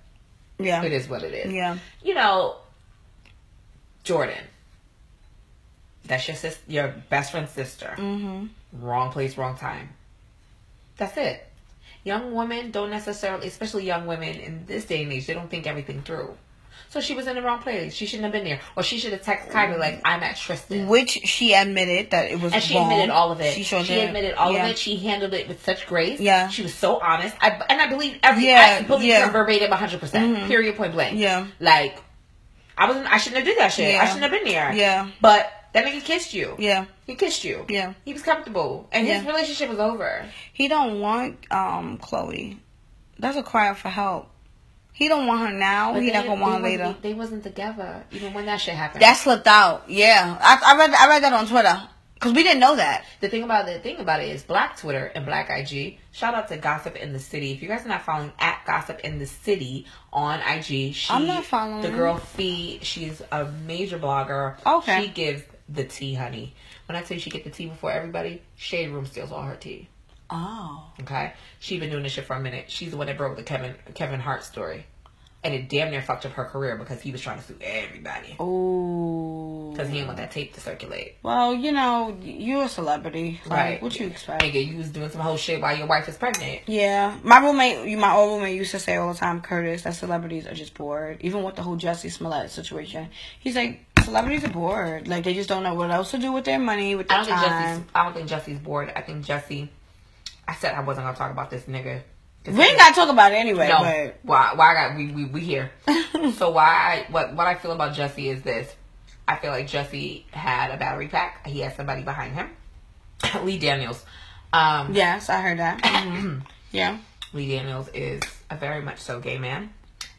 Speaker 2: Yeah.
Speaker 1: it is what it is.
Speaker 2: Yeah.
Speaker 1: You know, Jordyn. That's your sis, your best friend's sister.
Speaker 2: Mm-hmm.
Speaker 1: Wrong place, wrong time. That's it. Young women don't necessarily, especially young women in this day and age, they don't think everything through. So she was in the wrong place. She shouldn't have been there. Or she should have texted Kylie like, I'm at Tristan.
Speaker 2: Which she admitted that it was
Speaker 1: And she
Speaker 2: wrong.
Speaker 1: admitted all of it.
Speaker 2: She
Speaker 1: She,
Speaker 2: sure did.
Speaker 1: admitted all
Speaker 2: Yeah.
Speaker 1: of it. She handled it with such grace.
Speaker 2: Yeah.
Speaker 1: She was so honest. I, and I believe every,
Speaker 2: Yeah,
Speaker 1: I believe
Speaker 2: yeah.
Speaker 1: her verbatim 100%. percent Period, point blank.
Speaker 2: Yeah.
Speaker 1: Like, I wasn't, I shouldn't have did that shit.
Speaker 2: Yeah.
Speaker 1: I shouldn't have been there.
Speaker 2: Yeah.
Speaker 1: But that nigga kissed you.
Speaker 2: Yeah.
Speaker 1: He kissed you.
Speaker 2: Yeah.
Speaker 1: He was comfortable. And his relationship was over.
Speaker 2: He don't want um Khloe. That's a cry for help. He don't want her now.
Speaker 1: But
Speaker 2: he not gonna want her later.
Speaker 1: They wasn't together even when that shit happened.
Speaker 2: That slipped out. Yeah, I, I read. I read that on Twitter because we didn't know that.
Speaker 1: the thing about the thing about it is Black Twitter and Black IG. Shout out to Gossip in the City. If you guys are not following at Gossip in the City on IG, she,
Speaker 2: I'm not following.
Speaker 1: the girl Fee. She's a major blogger.
Speaker 2: Okay.
Speaker 1: she gives the tea, honey. When I tell you she get the tea before everybody, Shade Room steals all her tea.
Speaker 2: Oh,
Speaker 1: Okay, she been doing this shit for a minute. She's the one that broke the Kevin Kevin Hart story, and it damn near fucked up her career because he was trying to sue everybody
Speaker 2: oh.
Speaker 1: because he didn't want that tape to circulate.
Speaker 2: Well, you know, you're a celebrity. Like,
Speaker 1: Right.
Speaker 2: What you expect?
Speaker 1: Nigga, you was doing some whole shit while your wife is pregnant.
Speaker 2: Yeah, my roommate, my old roommate used to say all the time, Curtis, that celebrities are just bored. Even with the whole Jesse Smollett situation, he's like, celebrities are bored. Like they just don't know what else to do with their money, with
Speaker 1: I
Speaker 2: their
Speaker 1: don't think Jesse's.
Speaker 2: time.
Speaker 1: I don't think Jesse's bored. I think Jesse. I said I wasn't gonna talk about this nigga.
Speaker 2: We ain't gotta talk about it anyway.
Speaker 1: No,
Speaker 2: But
Speaker 1: why? Why I got we we we here? <laughs> so why I what what I feel about Jesse is this. I feel like Jesse had a battery pack. He had somebody behind him. <coughs> Lee Daniels. Um,
Speaker 2: yes, I heard that. <coughs> Yeah.
Speaker 1: Lee Daniels is a very much so gay man.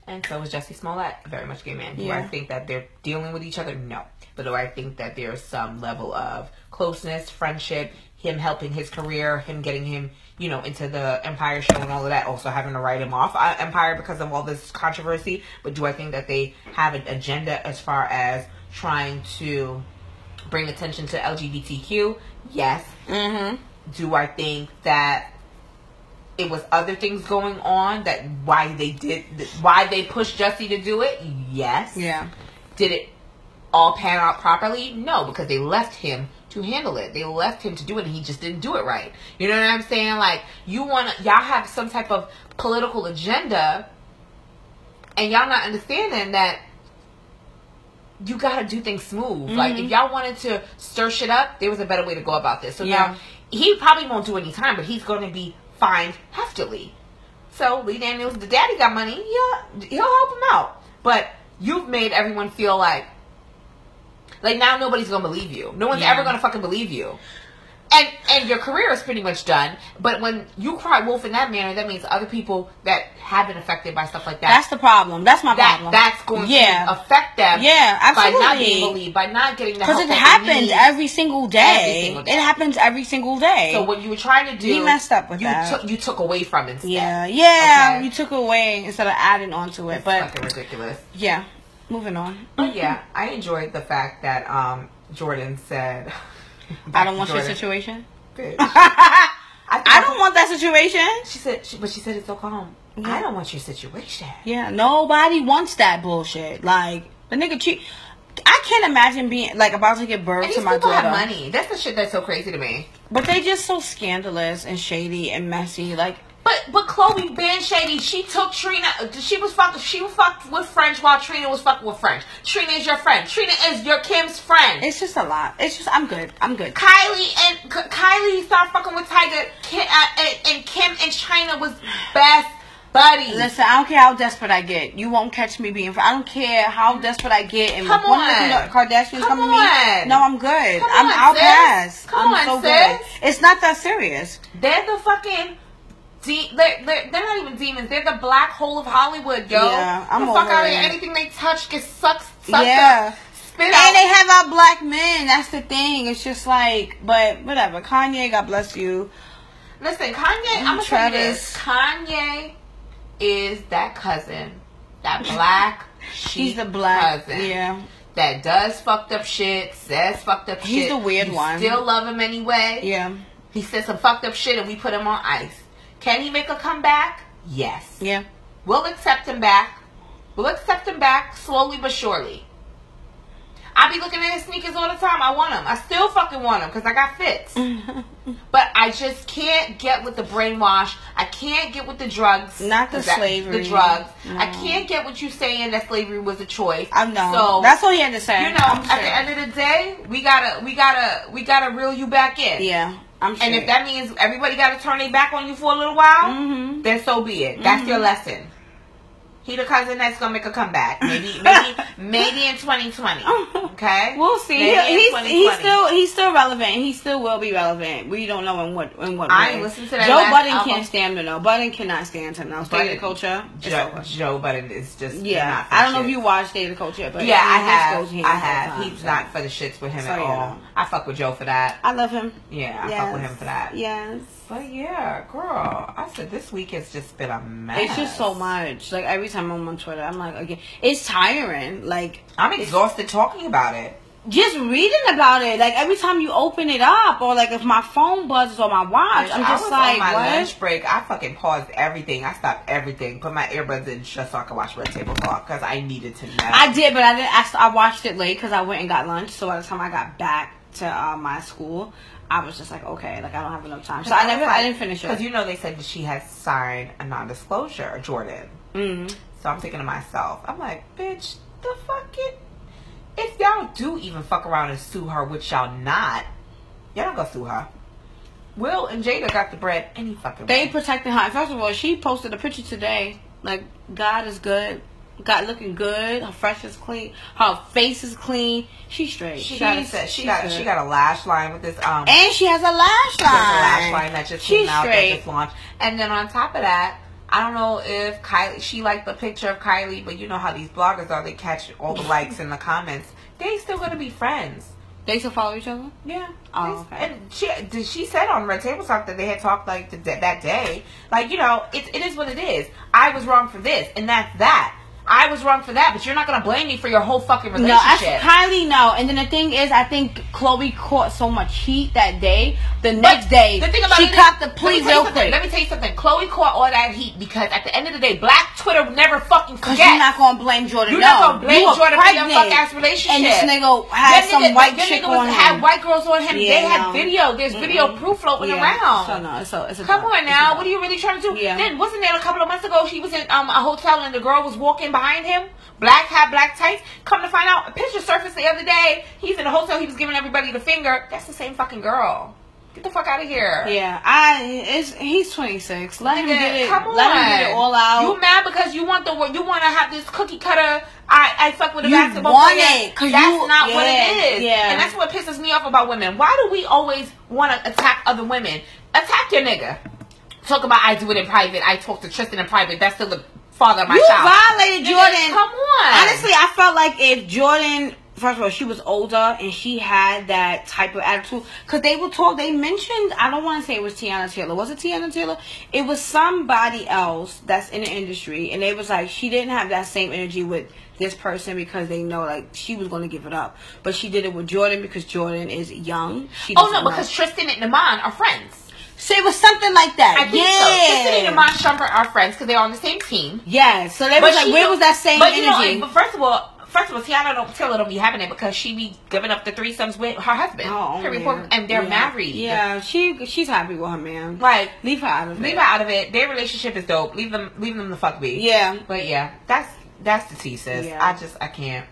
Speaker 1: And so is Jesse Smollett, very much gay man. Do I think that they're dealing with each other? No. But do I think that there's some level of closeness, friendship, him helping his career, him getting him, you know, into the Empire show and all of that, also having to write him off uh, Empire because of all this controversy. But do I think that they have an agenda as far as trying to bring attention to LGBTQ? Yes.
Speaker 2: Mm-hmm.
Speaker 1: Do I think that it was other things going on that why they did why they pushed Jesse to do it? Yes.
Speaker 2: Yeah.
Speaker 1: Did it all pan out properly? No, because they left him to handle it. They left him to do it and he just didn't do it right. You know what I'm saying? Like you want to y'all have some type of political agenda and y'all not understanding that you gotta do things smooth. Like
Speaker 2: Mm-hmm.
Speaker 1: if y'all wanted to stir shit up, there was a better way to go about this. So
Speaker 2: Yeah.
Speaker 1: now he probably won't do any time, but he's going to be fined heftily. So Lee Daniels, the daddy got money. He'll he'll help him out. But you've made everyone feel like like now nobody's gonna believe you. No one's
Speaker 2: Yeah.
Speaker 1: ever gonna fucking believe you. And and your career is pretty much done. But when you cry wolf in that manner, that means other people that have been affected by stuff like that
Speaker 2: That's the problem. That's my
Speaker 1: that
Speaker 2: problem.
Speaker 1: that's going
Speaker 2: Yeah.
Speaker 1: to affect them.
Speaker 2: Yeah, absolutely.
Speaker 1: By not being believed, by not getting the
Speaker 2: Because it happens every single day.
Speaker 1: Every single day.
Speaker 2: It happens every single day.
Speaker 1: So what you were trying to do,
Speaker 2: He messed up with
Speaker 1: you
Speaker 2: that.
Speaker 1: Took, you took away from instead.
Speaker 2: yeah, yeah,
Speaker 1: Okay.
Speaker 2: you took away instead of adding onto it.
Speaker 1: It's
Speaker 2: But
Speaker 1: fucking ridiculous.
Speaker 2: yeah, moving on.
Speaker 1: But yeah, I enjoyed the fact that um Jordyn said, <laughs>
Speaker 2: I don't want your situation.
Speaker 1: bitch. <laughs>
Speaker 2: I
Speaker 1: I,
Speaker 2: don't want that situation.
Speaker 1: She said, she, but she said it so calm.
Speaker 2: Yeah.
Speaker 1: I don't want your situation.
Speaker 2: Yeah, nobody wants that bullshit. Like the nigga cheat. I can't imagine being like about to give birth to
Speaker 1: these
Speaker 2: my
Speaker 1: people
Speaker 2: daughter.
Speaker 1: have money. That's the shit that's so crazy to me.
Speaker 2: But they just so scandalous and shady and messy. Like
Speaker 1: But but Khloe been shady. She took Trina. She was fucked. She was fucked with French while Trina was fucking with French. Trina is your friend. Trina is your Kim's friend.
Speaker 2: It's just a lot. It's just I'm good. I'm good.
Speaker 1: Kylie and Kylie started fucking with Tyga. Kim, uh, and, and Kim and Chyna was best buddies.
Speaker 2: Listen, I don't care how desperate I get. You won't catch me being. I don't care how desperate I get. And
Speaker 1: Come
Speaker 2: one of
Speaker 1: on.
Speaker 2: the Kardashians
Speaker 1: Come
Speaker 2: come, to me, no, I'm good.
Speaker 1: Come
Speaker 2: I'm
Speaker 1: on,
Speaker 2: I'll
Speaker 1: sis.
Speaker 2: pass.
Speaker 1: Come
Speaker 2: I'm
Speaker 1: on,
Speaker 2: so good. It's not that serious.
Speaker 1: They're the fucking. De- they're, they're, they're not even demons. They're the black hole of Hollywood, yo.
Speaker 2: Yeah, I'm
Speaker 1: the fuck out of here. Anything they touch gets sucked, sucked
Speaker 2: Yeah.
Speaker 1: up, spit
Speaker 2: And
Speaker 1: out.
Speaker 2: they have our black men. That's the thing. It's just like, but whatever. Kanye, God bless you.
Speaker 1: Listen, Kanye, mm, I'm gonna tell you this. Kanye is that cousin, that <laughs> black sheep
Speaker 2: He's the black.
Speaker 1: cousin
Speaker 2: Yeah.
Speaker 1: that does fucked up shit, says fucked up
Speaker 2: He's
Speaker 1: shit.
Speaker 2: He's the weird
Speaker 1: You
Speaker 2: one.
Speaker 1: Still love him anyway.
Speaker 2: Yeah.
Speaker 1: He said some fucked up shit, and we put him on ice. Can he make a comeback? Yes.
Speaker 2: Yeah.
Speaker 1: We'll accept him back. We'll accept him back slowly but surely. I be looking at his sneakers all the time. I want them. I still fucking want them because I got fits. <laughs> but I just can't get with the brainwash. I can't get with the drugs.
Speaker 2: Not the slavery.
Speaker 1: The drugs. I can't get what you saying that slavery was a choice.
Speaker 2: I'm know.
Speaker 1: So
Speaker 2: That's all he had to say.
Speaker 1: you know,
Speaker 2: I'm
Speaker 1: at the end of the day, we gotta, we gotta, we gotta reel you back in.
Speaker 2: Yeah. I'm sure.
Speaker 1: And if that means everybody got to turn their back on you for a little while,
Speaker 2: Mhm.
Speaker 1: then so be it. That's
Speaker 2: Mm-hmm.
Speaker 1: your lesson. He the cousin that's gonna make a comeback. Maybe, maybe, <laughs> maybe in 2020. <laughs> Okay,
Speaker 2: We'll see.
Speaker 1: Maybe
Speaker 2: he's, he's still he's still relevant. He still will be relevant. We don't know in what in what.
Speaker 1: I
Speaker 2: way.
Speaker 1: ain't listened to that
Speaker 2: Joe Budden
Speaker 1: album.
Speaker 2: can't stand him. No, Budden cannot stand him. Now, State of Culture.
Speaker 1: Joe. Joe Budden is just
Speaker 2: Yeah,
Speaker 1: not
Speaker 2: I don't know if you watched State of the Culture, but
Speaker 1: Yeah, I have. I have. He's
Speaker 2: so.
Speaker 1: not for the shits with him
Speaker 2: So,
Speaker 1: at
Speaker 2: yeah.
Speaker 1: all. I fuck with Joe for that.
Speaker 2: I love him.
Speaker 1: Yeah, I
Speaker 2: yes.
Speaker 1: fuck with him for that.
Speaker 2: Yes.
Speaker 1: But yeah, girl, I said this week has just been a mess.
Speaker 2: It's just so much. Like every time I'm on Twitter, I'm like, again, it's tiring. Like
Speaker 1: I'm exhausted talking about it.
Speaker 2: just reading about it. Like every time you open it up, or like if my phone buzzes or my watch, I'm
Speaker 1: I
Speaker 2: just
Speaker 1: was
Speaker 2: like,
Speaker 1: on my
Speaker 2: what?
Speaker 1: lunch break. I fucking paused everything. I stopped everything. Put my earbuds in just so I could watch Red Table Talk because I needed to know.
Speaker 2: I did, but I didn't. I, I watched it late because I went and got lunch. So by the time I got back to uh, my school, I was just like, okay, like I don't have enough time. So I never, I didn't finish it.
Speaker 1: because you know they said she has signed a non-disclosure, Jordyn.
Speaker 2: mm
Speaker 1: So I'm thinking to myself, I'm like, bitch, the fuck it. If y'all do even fuck around and sue her, which y'all not, y'all don't go sue her. Will and Jada got the bread any fucking
Speaker 2: They
Speaker 1: way.
Speaker 2: protecting her. First of all, she posted a picture today. Like God is good. God looking good. Her fresh is clean. Her face is clean. She's straight.
Speaker 1: She
Speaker 2: She's-
Speaker 1: got a, she
Speaker 2: she's
Speaker 1: got
Speaker 2: good.
Speaker 1: she got a lash line with this um
Speaker 2: and she has a lash
Speaker 1: There's a
Speaker 2: line.
Speaker 1: lash line that just
Speaker 2: She's
Speaker 1: came out
Speaker 2: straight.
Speaker 1: that just launched. And then on top of that, I don't know if Kylie she liked the picture of Kylie, but you know how these bloggers are, they catch all the likes in the comments. They still gonna be friends.
Speaker 2: They still follow each other.
Speaker 1: Yeah.
Speaker 2: Oh, okay.
Speaker 1: And she did she said on Red Table Talk that they had talked like the, that day. Like, you know, it, it is what it is. I was wrong for this, and that's that. I was wrong for that, but you're not gonna blame me for your whole fucking relationship. No.
Speaker 2: I, Kylie no. And then the thing is, I think Khloe caught so much heat that day. The next day,
Speaker 1: the thing about
Speaker 2: she copped the plea real quick.
Speaker 1: Let me tell you something. Khloe caught all that heat because at the end of the day, Black Twitter never fucking forgets.
Speaker 2: you're not gonna blame Jordyn.
Speaker 1: You're
Speaker 2: no.
Speaker 1: not gonna blame
Speaker 2: you
Speaker 1: Jordyn for your fuck ass relationship.
Speaker 2: And this nigga had
Speaker 1: Them
Speaker 2: some
Speaker 1: niggas-
Speaker 2: white chick on
Speaker 1: had
Speaker 2: him.
Speaker 1: white girls on him.
Speaker 2: Yeah,
Speaker 1: they had
Speaker 2: no.
Speaker 1: video. There's video
Speaker 2: Mm-mm.
Speaker 1: proof floating
Speaker 2: Yeah.
Speaker 1: around.
Speaker 2: So no, it's a, it's a
Speaker 1: Come on
Speaker 2: It's
Speaker 1: now, what are you really trying to do?
Speaker 2: Yeah.
Speaker 1: Then wasn't there a couple of months ago she was in um, a hotel and the girl was walking behind him, black hat, black tights. Come to find out, a picture surfaced the other day. He's in the hotel. He was giving everybody the finger. That's the same fucking girl. Get the fuck out of here.
Speaker 2: Yeah, I. It's he's 26. Let him get it.
Speaker 1: Come on.
Speaker 2: Let him get it all out.
Speaker 1: You mad because you want the you want to have this cookie cutter? I I fuck with a
Speaker 2: You
Speaker 1: basketball
Speaker 2: want
Speaker 1: player.
Speaker 2: it, 'cause
Speaker 1: that's
Speaker 2: you-
Speaker 1: not what it is.
Speaker 2: yeah.
Speaker 1: and that's what pisses me off about women. Why do we always want to attack other women? Attack your nigga. Talk about I do it in private. I talk to Tristan in private. That's still the father of my
Speaker 2: you
Speaker 1: child.
Speaker 2: violated Jordyn.
Speaker 1: Come on.
Speaker 2: Honestly, I felt like if Jordyn, first of all, she was older and she had that type of attitude, because they were told, they mentioned, I don't want to say it was Teyana Taylor. Was it Teyana Taylor? It was somebody else that's in the industry, and they was like, she didn't have that same energy with this person because they know like she was going to give it up, but she did it with Jordyn because Jordyn is young. She
Speaker 1: Oh no,
Speaker 2: know.
Speaker 1: because Tristan and Iman are friends.
Speaker 2: So it was something like that.
Speaker 1: I think
Speaker 2: yeah.
Speaker 1: so. Tristan and Iman Shumpert are friends because they're on the same team.
Speaker 2: Yes. So they was like, where was that same
Speaker 1: but you know,
Speaker 2: energy?
Speaker 1: but first of all, first of all, Teyana don't Taylor don't be having it because she be giving up the threesomes with her husband.
Speaker 2: Oh, man.
Speaker 1: and they're
Speaker 2: Yeah.
Speaker 1: married.
Speaker 2: Yeah, she she's happy with her man.
Speaker 1: like
Speaker 2: Leave her out of
Speaker 1: leave
Speaker 2: it.
Speaker 1: her out of it. Their relationship is dope. Leave them, leave them the fuck be.
Speaker 2: Yeah.
Speaker 1: But yeah, that's that's the tea, sis.
Speaker 2: Yeah.
Speaker 1: I just I can't.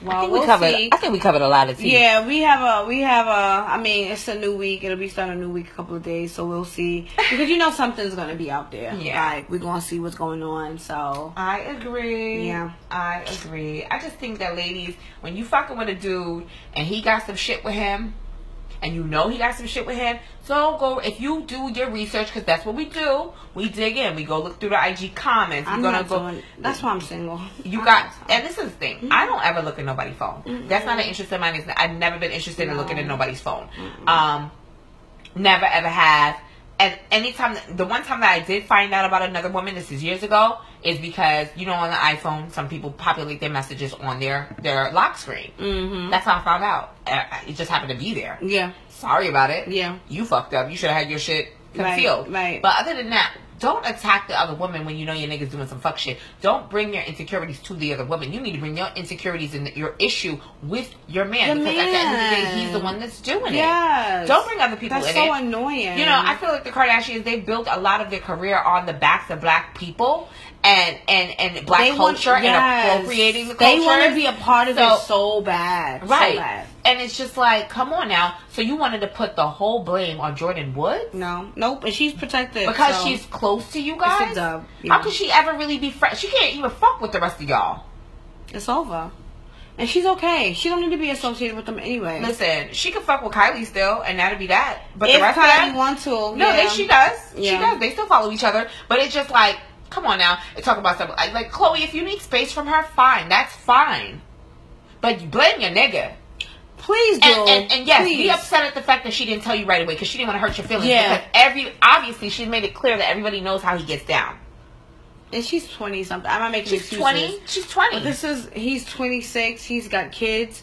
Speaker 2: Well,
Speaker 1: I think
Speaker 2: we'll
Speaker 1: we covered.
Speaker 2: see.
Speaker 1: I think we covered a lot of tea.
Speaker 2: Yeah, we have a we have a. I mean, it's a new week. It'll be starting a new week a couple of days, so we'll see. <laughs> Because you know something's gonna be out there.
Speaker 1: Yeah.
Speaker 2: like we're gonna see what's going on. So
Speaker 1: I agree.
Speaker 2: Yeah.
Speaker 1: I agree. I just think that ladies, when you fucking with a dude and he got some shit with him, and you know he got some shit with him, so go if you do your research because that's what we do. We dig in. We go look through the IG comments. We're
Speaker 2: I'm
Speaker 1: gonna
Speaker 2: not
Speaker 1: go.
Speaker 2: doing. That's why I'm single.
Speaker 1: You got, and this is the thing. I don't ever look at nobody's phone. That's not an interest of mine. I've never been interested in looking at nobody's phone. Um, never ever have. And anytime, the one time that I did find out about another woman, this is years ago, is because you know on the iPhone, some people populate their messages on their their lock screen.
Speaker 2: Mm-hmm.
Speaker 1: That's how I found out. Uh, It just happened to be there.
Speaker 2: Yeah.
Speaker 1: Sorry about it.
Speaker 2: Yeah.
Speaker 1: You fucked up. You should have had your shit
Speaker 2: Right,
Speaker 1: concealed.
Speaker 2: right.
Speaker 1: But other than that, don't attack the other woman when you know your nigga's doing some fuck shit. Don't bring your insecurities to the other woman. You need to bring your insecurities and your issue with your man
Speaker 2: The
Speaker 1: because at the end of the day,
Speaker 2: man.
Speaker 1: he's the one that's doing
Speaker 2: Yes.
Speaker 1: it. Don't bring other people in.
Speaker 2: That's
Speaker 1: in
Speaker 2: so
Speaker 1: it.
Speaker 2: annoying.
Speaker 1: You know, I feel like the Kardashians they built a lot of their career on the backs of black people and and and black
Speaker 2: They want-
Speaker 1: culture and appropriating the culture.
Speaker 2: They want to be a part of
Speaker 1: So-
Speaker 2: it so bad. So
Speaker 1: Right.
Speaker 2: bad.
Speaker 1: And it's just like, come on now. So you wanted to put the whole blame on Jordyn Woods?
Speaker 2: No. Nope. And she's protected
Speaker 1: Because
Speaker 2: so-
Speaker 1: she's close to you guys?
Speaker 2: dub,
Speaker 1: How could she ever really be friends? She can't even fuck with the rest of y'all.
Speaker 2: It's over. And she's okay. She don't need to be associated with them anyway.
Speaker 1: Listen, she could fuck with Kylie still, and that'd be that. But
Speaker 2: if
Speaker 1: the rest
Speaker 2: Kylie
Speaker 1: of them,
Speaker 2: want to,
Speaker 1: no,
Speaker 2: yeah.
Speaker 1: they, she does. She does. They still follow each other. But it's just like, come on now, and talk about stuff like, like Khloe. If you need space from her, fine, that's fine. But you blame your nigga.
Speaker 2: Please do.
Speaker 1: And, and, and yes, be upset at the fact that she didn't tell you right away because she didn't want to hurt your feelings.
Speaker 2: Yeah.
Speaker 1: Because every obviously she's made it clear that everybody knows how he gets down.
Speaker 2: And she's twenty something. I'm not making
Speaker 1: She's
Speaker 2: excuses.
Speaker 1: twenty. She's twenty.
Speaker 2: But this is he's 26. He's got kids,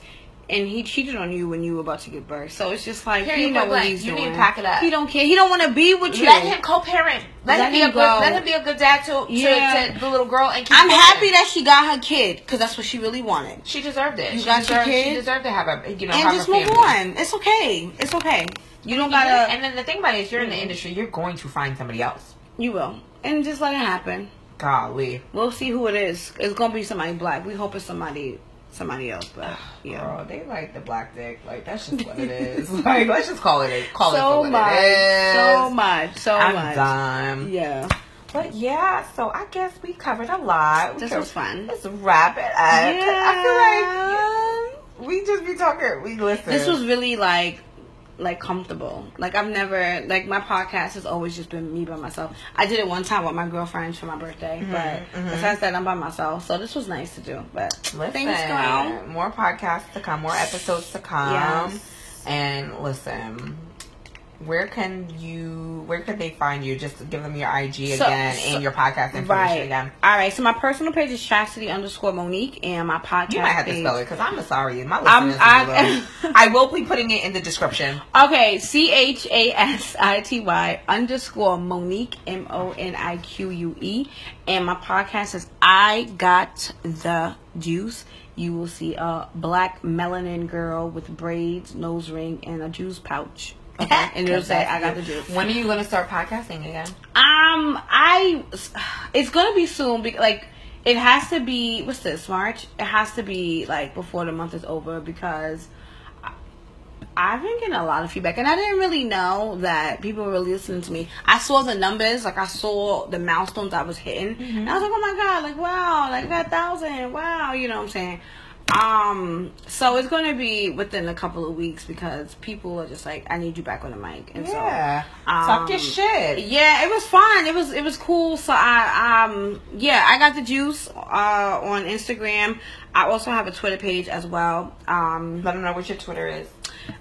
Speaker 2: and he cheated on you when you were about to give birth. So it's just like
Speaker 1: Period,
Speaker 2: you know what he's
Speaker 1: You need
Speaker 2: doing.
Speaker 1: to pack it up.
Speaker 2: He don't care. He don't want to be with you.
Speaker 1: Let him co-parent. Let,
Speaker 2: Let
Speaker 1: him be a good. Let him be a good dad to, to,
Speaker 2: Yeah.
Speaker 1: to the little girl and keep
Speaker 2: I'm
Speaker 1: going.
Speaker 2: happy that she got her kid because that's what she really wanted.
Speaker 1: she deserved it.
Speaker 2: You
Speaker 1: she
Speaker 2: got your
Speaker 1: deserved, She deserved to have a you know
Speaker 2: and just move on. It's okay. It's okay. You don't gotta.
Speaker 1: And then the thing about it is, you're in the industry. You're going to find somebody else.
Speaker 2: You will. And just let it happen.
Speaker 1: Golly,
Speaker 2: We'll see who it is. It's gonna be somebody black. We hope it's somebody somebody else. But yeah.
Speaker 1: girl, they like the black dick. Like that's just what it is. <laughs> like let's just call it. a- Call it for
Speaker 2: So much.
Speaker 1: it.
Speaker 2: So much. So
Speaker 1: I'm
Speaker 2: much.
Speaker 1: done.
Speaker 2: Yeah.
Speaker 1: But yeah, so I guess we covered a lot. We
Speaker 2: This was fun.
Speaker 1: Let's wrap it up. 'cause I feel like we just be talking. We listen.
Speaker 2: This was really like like comfortable. Like I've never like my podcast has always just been me by myself. I did it one time with my girlfriends for my birthday,
Speaker 1: Mm-hmm,
Speaker 2: but besides that, I'm by myself. So this was nice to do. But
Speaker 1: Listen,
Speaker 2: thanks, girl.
Speaker 1: more podcasts to come, more episodes to come.
Speaker 2: Yes.
Speaker 1: And listen, where can you? Where could they find you? Just give them your IG
Speaker 2: So-
Speaker 1: again
Speaker 2: so-
Speaker 1: and your podcast information
Speaker 2: Right.
Speaker 1: again.
Speaker 2: All right. So my personal page is Chasity underscore Monique, and my podcast.
Speaker 1: You might have to spell it because I'm a sorry. My
Speaker 2: I'm-
Speaker 1: listeners,
Speaker 2: I-. <laughs>
Speaker 1: I will be putting it in the description.
Speaker 2: Okay, C H A S I T Y underscore Monique M O N I Q U E, and my podcast is I Got the Juice. You will see a black melanin girl with braids, nose ring, and a juice pouch. Okay, <laughs> and you'll say I got the juice.
Speaker 1: When are you going to start podcasting again?
Speaker 2: Um, I it's gonna be soon. Because like it has to be. What's this March? It has to be like before the month is over because I- I've been getting a lot of feedback, and I didn't really know that people were really listening to me. I saw the numbers, like I saw the milestones I was hitting, and I was like, oh my god, like wow, like I got a thousand, wow, you know what I'm saying. Um, so it's gonna be within a couple of weeks because people are just like, I need you back on the mic, and
Speaker 1: Yeah,
Speaker 2: so um,
Speaker 1: talk your shit.
Speaker 2: yeah, it was fun. It was it was cool. So I um yeah, I got the juice uh on Instagram. I also have a Twitter page as well. Um
Speaker 1: Let them know what your Twitter is.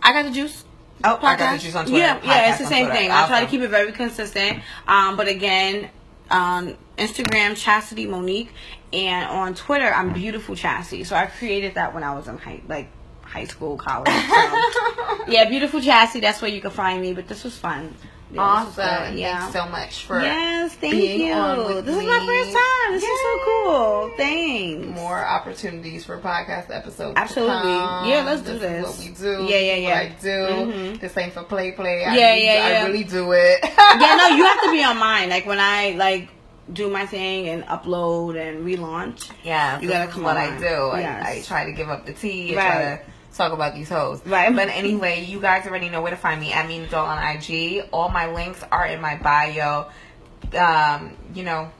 Speaker 2: I got the juice.
Speaker 1: Oh, I got the juice on Twitter.
Speaker 2: Yeah, yeah, it's the same
Speaker 1: Twitter.
Speaker 2: thing. I try to keep it very consistent. Um, but again, um, Instagram, Chasity Monique, and on Twitter, I'm Beautiful chassis. So I created that when I was in high, like high school, college. So, <laughs> yeah, Beautiful chassis. That's where you can find me. But this was fun. Yeah, was
Speaker 1: awesome.
Speaker 2: Yeah.
Speaker 1: Thanks so much for
Speaker 2: Yes, thank you. This is my first time. This is so cool. Thanks.
Speaker 1: more opportunities for podcast episodes.
Speaker 2: Absolutely. Yeah, let's do
Speaker 1: Is
Speaker 2: this.
Speaker 1: what we do.
Speaker 2: Yeah, yeah, yeah.
Speaker 1: What I do.
Speaker 2: Mhm.
Speaker 1: This ain't for play, play. I
Speaker 2: Yeah,
Speaker 1: really,
Speaker 2: yeah, yeah.
Speaker 1: I really do it.
Speaker 2: yeah, no, you have to be <laughs> on mine. Like when I like do my thing and upload and relaunch.
Speaker 1: Yeah,
Speaker 2: You gotta come
Speaker 1: what I do.
Speaker 2: Yes.
Speaker 1: I, I try to give up the tea. I
Speaker 2: Right.
Speaker 1: try to talk about these hoes.
Speaker 2: Right.
Speaker 1: But anyway, you guys already know where to find me I Minadoll on IG. All my links are in my bio. Um, you know,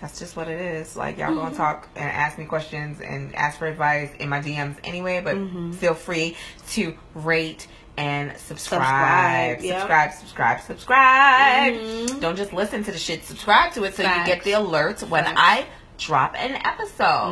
Speaker 1: that's just what it is. Like y'all
Speaker 2: Mm-hmm.
Speaker 1: gonna talk and ask me questions and ask for advice in my DMs anyway. But
Speaker 2: Mm-hmm.
Speaker 1: feel free to rate and subscribe.
Speaker 2: Subscribe, yep.
Speaker 1: Subscribe, subscribe, subscribe.
Speaker 2: Mhm.
Speaker 1: Don't just listen to the shit. Subscribe to it so you get the alerts when
Speaker 2: Facts.
Speaker 1: I drop an episode.